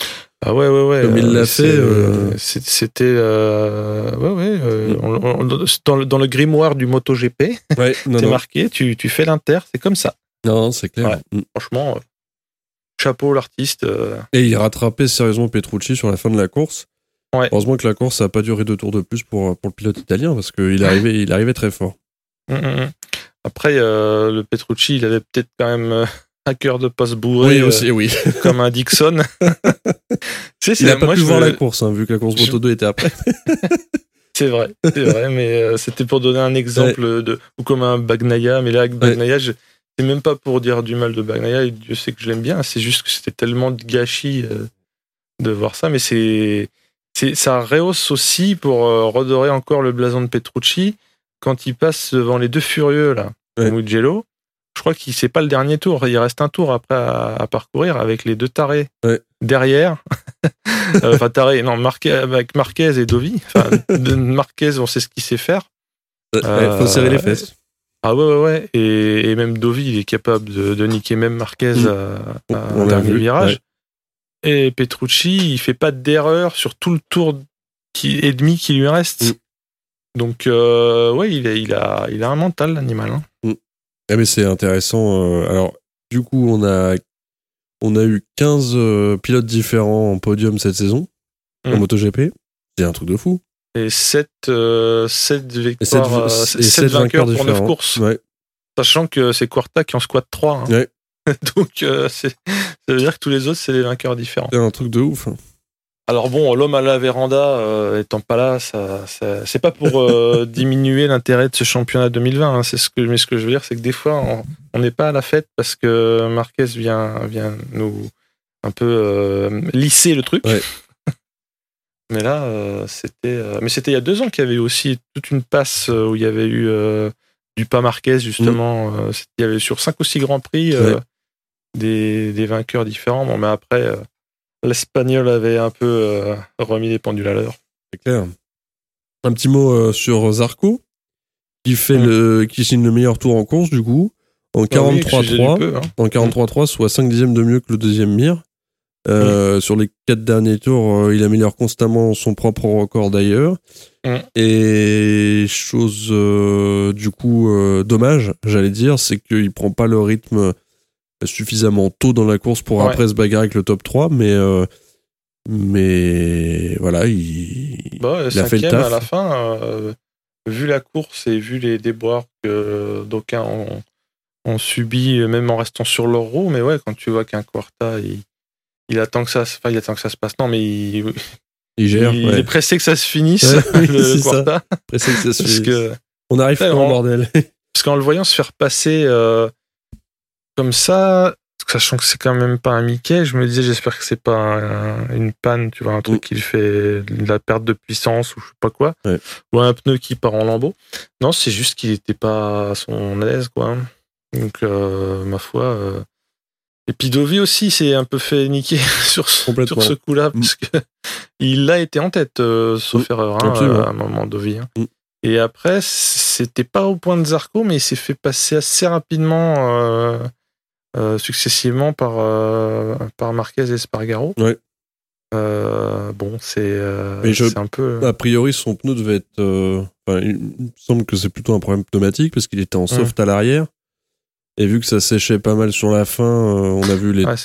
Ah ouais, ouais, ouais. Comme il l'a c'est- fait, euh, c'est- C'était. euh, ouais, ouais. euh, on- on- dans, le, dans le grimoire du MotoGP, ouais, non, marqué, tu, tu fais l'inter, c'est comme ça. non, c'est clair. Mm. Franchement, euh, chapeau l'artiste. euh, Et il rattrapait sérieusement Petrucci sur la fin de la course. Ouais. Heureusement que la course n'a pas duré deux tours de plus pour, pour le pilote italien parce qu'il arrivait, il arrivait très fort. hum, hum. Après, euh, le Petrucci, il avait peut-être quand même cœur de poste bourré, Oui, euh, oui. comme un Dixon. Sais, Il c'est- a pas moi, pu je voir me- la course, hein, vu que la course Je- Moto 2 était après. C'est vrai, c'est vrai, mais euh, c'était pour donner un exemple de ou comme un Bagnaia, mais là avec Bagnaia, je- c'est même pas pour dire du mal de Bagnaia, et Dieu sait que je l'aime bien, c'est juste que c'était tellement de gâchis euh, de voir ça, mais c'est c'est ça rehausse aussi pour redorer encore le blason de Petrucci quand il passe devant les deux furieux là, Ouais. Mugello. Je crois qu'il c'est pas le dernier tour, il reste un tour après à, à parcourir avec les deux tarés Ouais. derrière. Euh, enfin tarés, non, Marquez, avec Marquez et Dovi. Enfin, Marquez, on sait ce qu'il sait faire. Il faut serrer les fesses. Ah ouais, ouais, ouais. Et, et même Dovi, il est capable de, de niquer même Marquez Mm. à, à On un dernier vu, virage. Et Petrucci, il fait pas d'erreur sur tout le tour qui, et demi qui lui reste. Mm. Donc, euh, ouais, il a, il, a, il a un mental, l'animal. hein. Eh mais c'est intéressant. euh, alors, du coup, on a, on a eu 15 euh, pilotes différents en podium cette saison en Mm. MotoGP. C'est un truc de fou. Et 7, sept Et victoires, euh, et sept sept vainqueurs pour 9 différents. courses. Ouais. Sachant que c'est Quarta qui en squatte 3. hein. Ouais. Donc, euh, c'est- ça veut dire que tous les autres, c'est des vainqueurs différents. C'est un truc de ouf. hein. Alors bon, l'homme à la véranda euh, étant pas là, ça, ça- c'est pas pour euh, diminuer l'intérêt de ce championnat 2020. hein, c'est ce que, mais ce que je veux dire, c'est que des fois, on- n'est pas à la fête parce que Marquez vient, vient nous un peu euh, lisser le truc. Ouais. mais là, euh, c'était, euh, mais c'était il y a deux ans qu'il y avait eu aussi toute une passe où il y avait eu euh, du pas Marquez justement. c'était- il y avait sur cinq ou six grands prix Ouais. des, des vainqueurs différents. Bon, mais après. L'Espagnol avait un peu euh, remis les pendules à l'heure. C'est clair. Un petit mot euh, sur Zarco, qui fait le, qui signe le meilleur tour en course, du coup, en Ah oui, excusez du 43-3. peu, hein. En 43-3, soit 5 dixièmes de mieux que le deuxième Mir. Euh, Sur les quatre derniers tours, il améliore constamment son propre record d'ailleurs. Mm. Et chose du coup dommage, j'allais dire, c'est qu'il prend pas le rythme suffisamment tôt dans la course pour Ouais. après se bagarrer avec le top 3, mais euh, mais voilà, il, Bah, il a fait le taf. à la fin, euh, vu la course et vu les déboires que d'aucuns ont, ont subi, même en restant sur leur roue, mais ouais, quand tu vois qu'un Quarta, il, il attend que ça, se- enfin, il attend que ça se passe. Non, mais il, il gère. il ouais. est pressé que ça se finisse, le. Quarta, Pressé que ça se parce finisse. que On arrive quand, on- bordel? parce qu'en le voyant se faire passer euh, comme ça, sachant que c'est quand même pas un Mickey, je me disais j'espère que c'est pas un- une panne, tu vois, un truc qui fait de la perte de puissance ou je sais pas quoi, Ouais. ou un pneu qui part en lambeaux. Non, c'est juste qu'il était pas à son aise, quoi. Donc, euh, ma foi. euh, Et puis Dovi aussi s'est un peu fait niquer sur ce, sur ce coup-là, Mm. parce que il a été en tête, euh, sauf Mm. erreur, hein, à un moment, Dovi. hein. Mm. Et après, c'était pas au point de Zarco, mais il s'est fait passer assez rapidement, successivement par, euh, par Marquez et Spargaro. Ouais. Euh, bon, c'est euh, un peu. A priori, son pneu devait être. euh, enfin, il me semble que c'est plutôt un problème pneumatique parce qu'il était en soft à l'arrière. Et vu que ça séchait pas mal sur la fin, euh, on a vu les, Ouais,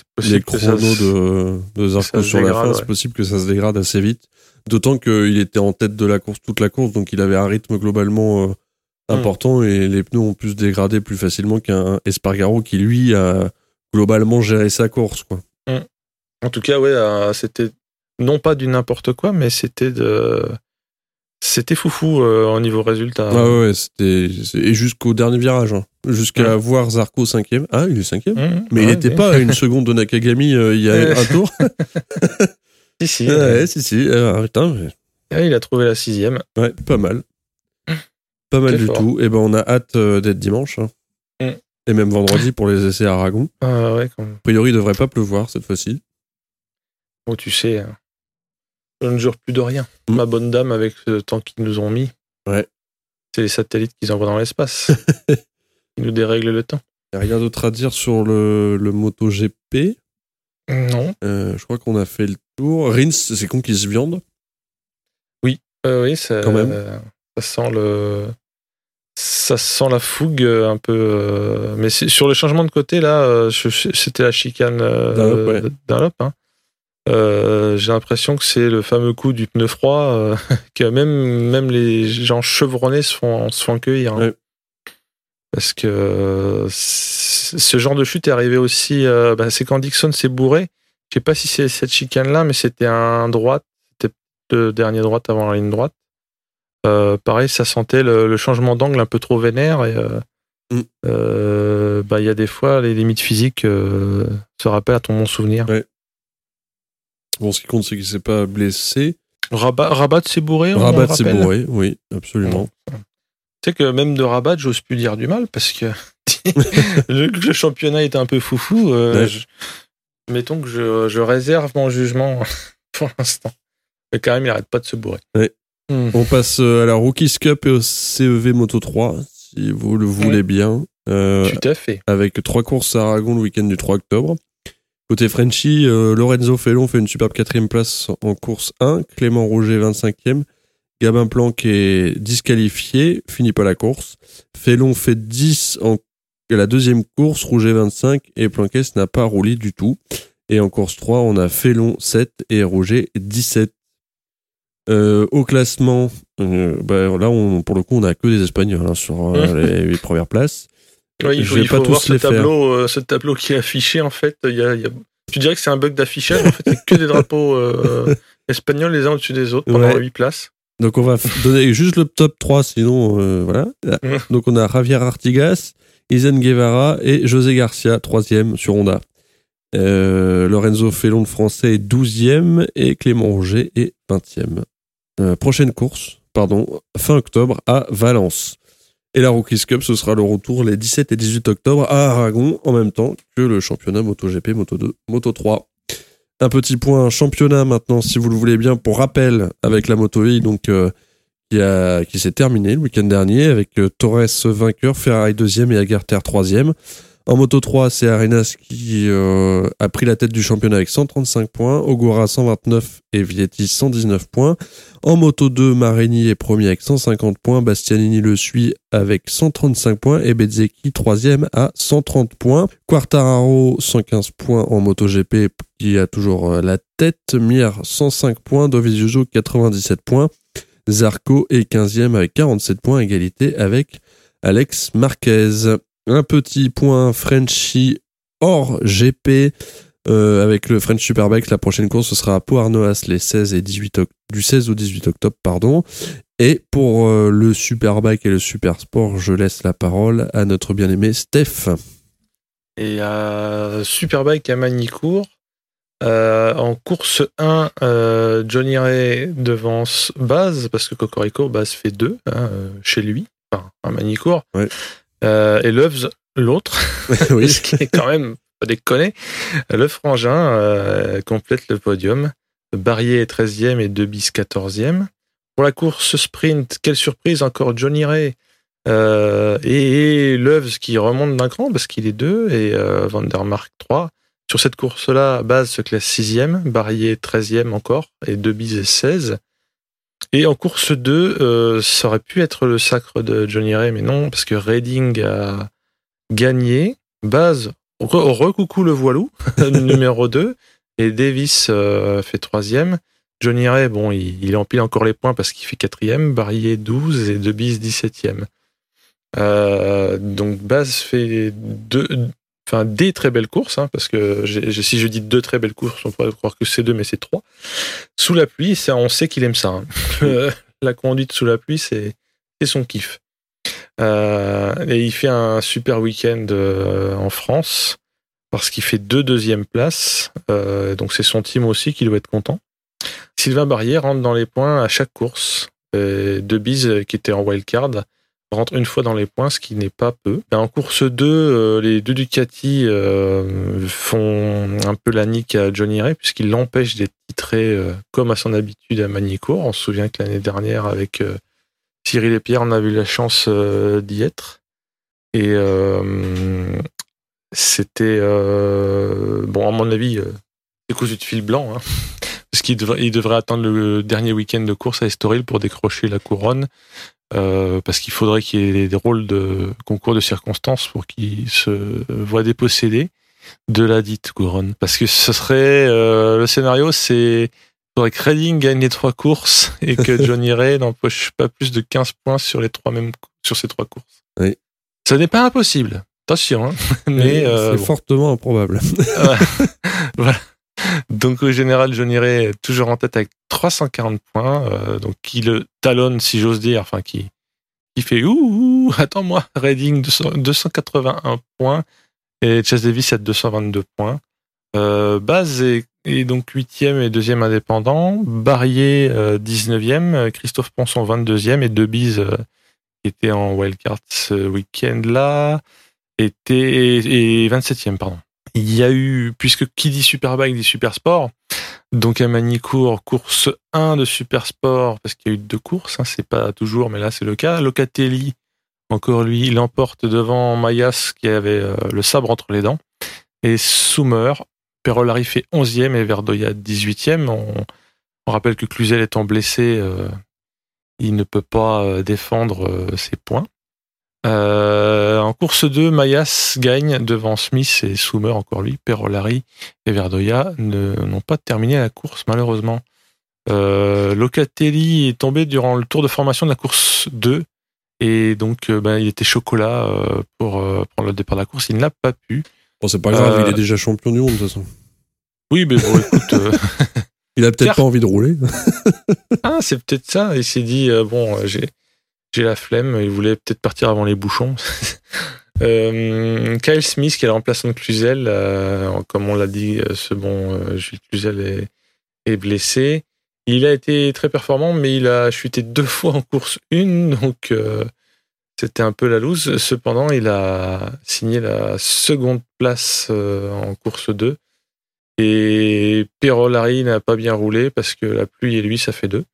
chronos se- de, de Zarco sur la fin. ouais. C'est possible que ça se dégrade assez vite. D'autant qu'il était en tête de la course toute la course, donc il avait un rythme globalement Hmm. important et les pneus ont pu se dégrader plus facilement qu'un Espargaro qui, lui, a globalement géré sa course. Quoi. En tout cas, ouais, euh, c'était non pas du n'importe quoi, mais c'était de. C'était foufou euh, au niveau résultat. Ah ouais, ouais, c'était. Et jusqu'au dernier virage. hein. Jusqu'à voir Zarco cinquième. Ah, il est cinquième Mmh, Mais il n'était pas à une seconde de Nakagami euh, il y a un tour. Si, si. ouais, si, si. Ah, putain, mais- Ouais, il a trouvé la sixième. ouais, pas mal. Pas mal du fort. tout. Et ben, on a hâte euh, d'être dimanche. hein. Mm. Et même vendredi pour les essais à Aragon. Ah ouais, quand A priori, il devrait pas pleuvoir cette fois-ci. Bon, tu sais, hein, je ne jure plus de rien. Mm. Ma bonne dame, avec le temps qu'ils nous ont mis, Ouais. c'est les satellites qu'ils envoient dans l'espace. Ils nous dérèglent le temps. Il rien d'autre à dire sur le, le MotoGP? Non. Euh, je crois qu'on a fait le tour. Rins, c'est con qu'il se viande. Euh, oui, ça, Quand même. euh, ça sent le. Ça sent la fougue euh, un peu. euh, Mais sur le changement de côté, là, euh, c'était la chicane Dunlop, ouais. Hein. Euh, J'ai l'impression que c'est le fameux coup du pneu froid euh, que même, même les gens chevronnés se font, se font cueillir. hein. Ouais. parce que ce genre de chute est arrivé aussi. Euh, bah, c'est quand Dixon s'est bourré. Je sais pas si c'est cette chicane-là, mais c'était un droite. C'était le dernier droite avant la ligne droite. Euh, pareil, ça sentait le, changement d'angle un peu trop vénère et mm. bah il y a des fois les limites physiques se rappellent à ton bon souvenir. Bon, ce qui compte, c'est qu'il s'est pas blessé. Rabat, Rabat s'est bourré. Rabat s'est bourré, oui, absolument. Tu sais que même de Rabat, j'ose plus dire du mal parce que le, championnat est un peu foufou. Euh, mettons que je, réserve mon jugement pour l'instant. Mais quand même, il arrête pas de se bourrer. On passe euh, à la Rookies Cup et au CEV Moto 3, si vous le voulez bien. Euh, Tout à fait. Avec trois courses à Aragon le week-end du 3 octobre. Côté Frenchy, Lorenzo Fellon fait une superbe quatrième place en course 1, Clément Rouget 25e, Gabin Planck est disqualifié, finit pas la course. Félon fait 10 en la deuxième course, Rouget 25 et Planquès n'a pas roulé du tout. Et en course 3, on a Félon 7 et Rouget 17. Euh, au classement, euh, bah, là, on, pour le coup, on a que des Espagnols hein, sur euh, les 8 premières places. il faut, pas voir ce tableau, ce tableau qui est affiché. En fait, il y a, tu dirais que c'est un bug d'affichage. En fait, il que des drapeaux espagnols les uns au-dessus des autres pendant 8 places. Donc on va donner juste le top 3, sinon euh, voilà. Donc on a Javier Artigas, Isen Guevara et José Garcia, troisième sur Honda. Euh, Lorenzo Fellon, le français, est 12e et Clément Roger est 20e. Euh, prochaine course, pardon, fin octobre à Valence. Et la Rookies Cup, ce sera le retour les 17 et 18 octobre à Aragon, en même temps que le championnat MotoGP, Moto 2, Moto 3. Un petit point championnat maintenant, si vous le voulez bien, pour rappel avec la Moto E, donc euh, qui s'est terminé le week-end dernier avec euh, Torres vainqueur, Ferrari deuxième et Agarter troisième. En Moto 3, c'est Arenas qui euh, a pris la tête du championnat avec 135 points, Ogura 129 et Vietti 119 points. En Moto 2, Marini est premier avec 150 points, Bastianini le suit avec 135 points. Et Bezzecchi troisième à 130 points. Quartararo 115 points en Moto GP qui a toujours euh, la tête, Mir 105 points, Dovizioso 97 points, Zarco est 15e avec 47 points, égalité avec Alex Marquez. Un petit point Frenchy hors GP euh, avec le French Superbike. La prochaine course, ce sera à Poarnoas les 16 et 18 du 16 au 18 octobre. pardon. Et pour euh, le Superbike et le Super Sport, je laisse la parole à notre bien-aimé Steph. Et à Superbike à Manicourt, euh, en course 1, Johnny Ray devance Baz, parce que Cocorico, Baz fait 2 hein, chez lui, enfin, à Manicourt. Ouais. Euh, et Loves, l'autre, oui. ce qui est quand même pas déconner. Le frangin euh, complète le podium. Barrier est 13e et Debis 14e. Pour la course sprint, quelle surprise encore Johnny Ray euh, et, Loves qui remonte d'un cran parce qu'il est 2 et Vandermark 3. Sur cette course-là, Base se classe 6e, Barrier 13e encore et Debis est 16. Et en course 2, euh, ça aurait pu être le sacre de Johnny Ray, mais non, parce que Redding a gagné. Baz, recoucou le voilou, numéro 2. Et Davis euh, fait troisième. Johnny Ray, bon, il, empile encore les points parce qu'il fait quatrième. Barrier 12 et Debis 17e. Euh, donc Baz fait deux, enfin des très belles courses, hein, parce que si je dis deux très belles courses, on pourrait croire que c'est deux, mais c'est trois. Sous la pluie, ça, on sait qu'il aime ça. Hein. la conduite sous la pluie, c'est son kiff. Euh, et il fait un super week-end euh, en France parce qu'il fait deux deuxièmes places. Euh, donc c'est son team aussi qui doit être content. Sylvain Barrière rentre dans les points à chaque course. De Bise qui était en wildcard rentre une fois dans les points, ce qui n'est pas peu. En course 2, euh, les deux Ducati euh, font un peu la nique à Johnny Ray puisqu'ils l'empêchent d'être titré euh, comme à son habitude à Manicourt. On se souvient que l'année dernière, avec Cyril et Pierre, on a eu la chance d'y être. Et c'était, bon, à mon avis, c'est cousu de fil blanc. Hein, parce qu'il devrait, il devrait attendre le dernier week-end de course à Estoril pour décrocher la couronne. Euh, parce qu'il faudrait qu'il y ait des rôles de concours de circonstances pour qu'il se voit dépossédé de la dite couronne. Parce que ce serait euh, le scénario, c'est faudrait que Redding gagne les trois courses et que Johnny Ray n'empoche pas plus de 15 points sur les trois mêmes sur ces trois courses. Oui. Ce n'est pas impossible. Attention, hein. mais euh, c'est bon. fortement improbable. voilà. Donc au général, Johnny Ray est toujours en tête avec 340 points, euh, donc qui le talonne, si j'ose dire, enfin qui qui fait ouh, attends-moi, Reading 200 281 points et Chase Davis à 222 points. Euh, Baz est, donc huitième et deuxième indépendant, Barrier euh, 19e, Christophe Ponson 22e et Debise euh, qui était en wildcard ce week-end-là était et 27e pardon. Il y a eu, puisque qui dit Superbike dit Supersport, donc à Manicourt, course 1 de Supersport, parce qu'il y a eu deux courses, hein, c'est pas toujours, mais là c'est le cas. Locatelli, encore lui, il emporte devant Mayas qui avait euh, le sabre entre les dents. Et Soumer, Perolari fait 11e et Verdoya 18e. On, rappelle que Cluzel étant blessé, euh, il ne peut pas euh, défendre ses points. Euh, en course 2, Mayas gagne devant Smith et Soumer, encore lui. Perolari et Verdoya ne- n'ont pas terminé la course, malheureusement. Euh, Locatelli est tombé durant le tour de formation de la course 2. Et donc, euh, ben, il était chocolat euh, pour prendre le départ de la course. Il n'a pas pu. Bon, c'est pas grave, il est déjà champion du monde, de toute façon. Oui, mais bon, écoute, Il a peut-être pas envie de rouler. ah, c'est peut-être ça. Il s'est dit, bon, j'ai, j'ai la flemme. Il voulait peut-être partir avant les bouchons. Euh, Kyle Smith, qui est le remplaçant de Cluzel, euh, comme on l'a dit, euh, ce bon Jules Cluzel est, blessé. Il a été très performant, mais il a chuté deux fois en course une, donc c'était un peu la loose. Cependant, il a signé la seconde place en course 2. Et Perolari n'a pas bien roulé parce que la pluie et lui, ça fait deux,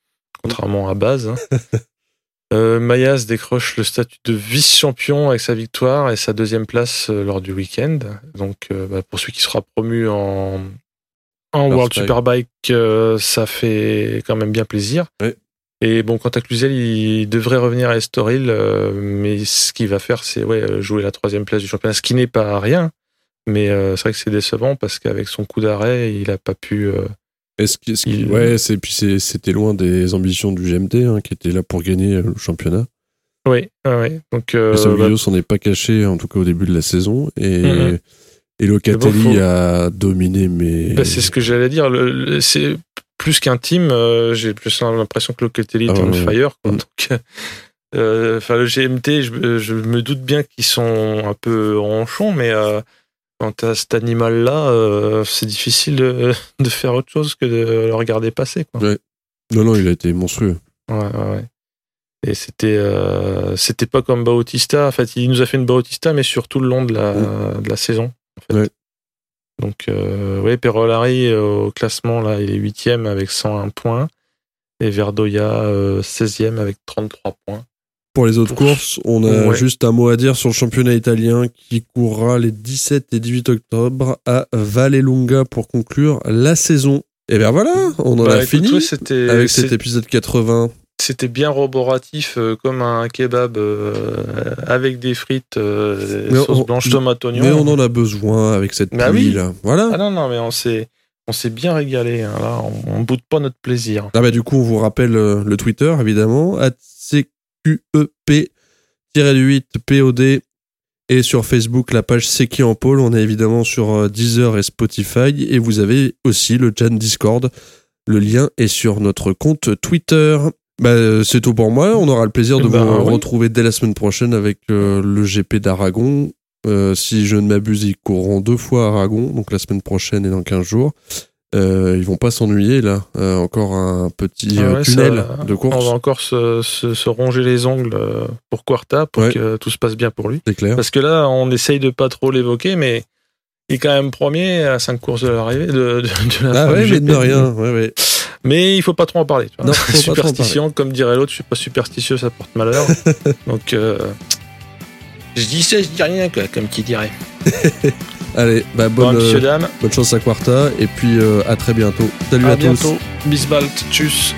contrairement à base. hein. Euh, Mayas décroche le statut de vice-champion avec sa victoire et sa deuxième place euh, lors du week-end. Donc, euh, bah, pour celui qui sera promu en, en World Superbike. Ça fait quand même bien plaisir. Et bon, quant à Cluzel, il devrait revenir à Estoril, mais ce qu'il va faire, c'est ouais, jouer la troisième place du championnat, ce qui n'est pas rien. Mais c'est vrai que c'est décevant parce qu'avec son coup d'arrêt, il n'a pas pu. Est-ce que- est-ce que- Il- ouais, c'est puis c'était loin des ambitions du GMT hein, qui était là pour gagner euh, le championnat. Oui, ouais, ouais. Donc, euh, bah, s'en est pas caché en tout cas au début de la saison et Mhm. et Locatelli Mais bon, faut- a dominé mais Bah, c'est ce que j'allais dire. C'est plus qu'un team. euh, J'ai plus l'impression que Locatelli est Ah on ouais. fire. quoi. Mm. Donc, euh, le GMT, je, je me doute bien qu'ils sont un peu ronchons, mais quand t'as cet animal-là, euh, c'est difficile de, de faire autre chose que de le regarder passer. Quoi. non non il a été monstrueux. Ouais, ouais, ouais. Et c'était, euh, c'était pas comme Bautista. En fait, il nous a fait une Bautista, mais sur tout le long de la, de la saison. En fait. Ouais. Donc, euh, ouais, Perolari euh, au classement, là, il est huitième avec 101 points. Et Verdoya, euh, 16e avec 33 points. Pour les autres courses, on a Ouais. juste un mot à dire sur le championnat italien qui courra les 17 et 18 octobre à Vallelunga pour conclure la saison. Et bien voilà, on en Bah, a fini avec cet épisode 80. c'était bien roboratif, euh, comme un kebab euh, avec des frites, euh, sauce on- blanche, tomate, oignon. Mais on en a besoin avec cette Bah pluie oui. là. Voilà. Ah non, non, mais on s'est, on s'est bien régalé. hein. Là, on, on boude pas notre plaisir. Ah bah du coup, on vous rappelle euh, le Twitter, évidemment, at CQEP-8POD et sur Facebook, la page C'est qui en pôle. On est évidemment sur euh, Deezer et Spotify et vous avez aussi le chat Discord. Le lien est sur notre compte Twitter. Bah, euh, c'est tout pour moi. On aura le plaisir de Bah, vous oui. retrouver dès la semaine prochaine avec euh, le GP d'Aragon. Euh, si je ne m'abuse, ils courront deux fois à Aragon, donc la semaine prochaine et dans 15 jours. Euh, ils vont pas s'ennuyer là. Euh, encore un petit Ah euh, ouais, tunnel ça- de On course, va encore se, se- se ronger les ongles pour Quarta pour Ouais. que tout se passe bien pour lui. c'est clair. Parce que là, on essaye de pas trop l'évoquer, mais il est quand même premier à cinq courses de l'arrivée de, de, de la Ah fin ouais, du mais GP. de rien. Ouais. Mais il faut pas trop en parler. tu vois. Non, en Superstition, comme dirait l'autre, je suis pas superstitieux, ça porte malheur. Donc, euh, je dis ça, je dis rien, quoi, comme qui dirait. Allez, bah, bonne, euh, bonne chance à Quarta et puis euh, à très bientôt. Salut à, à tous. bientôt. Bisbalt, tchuss.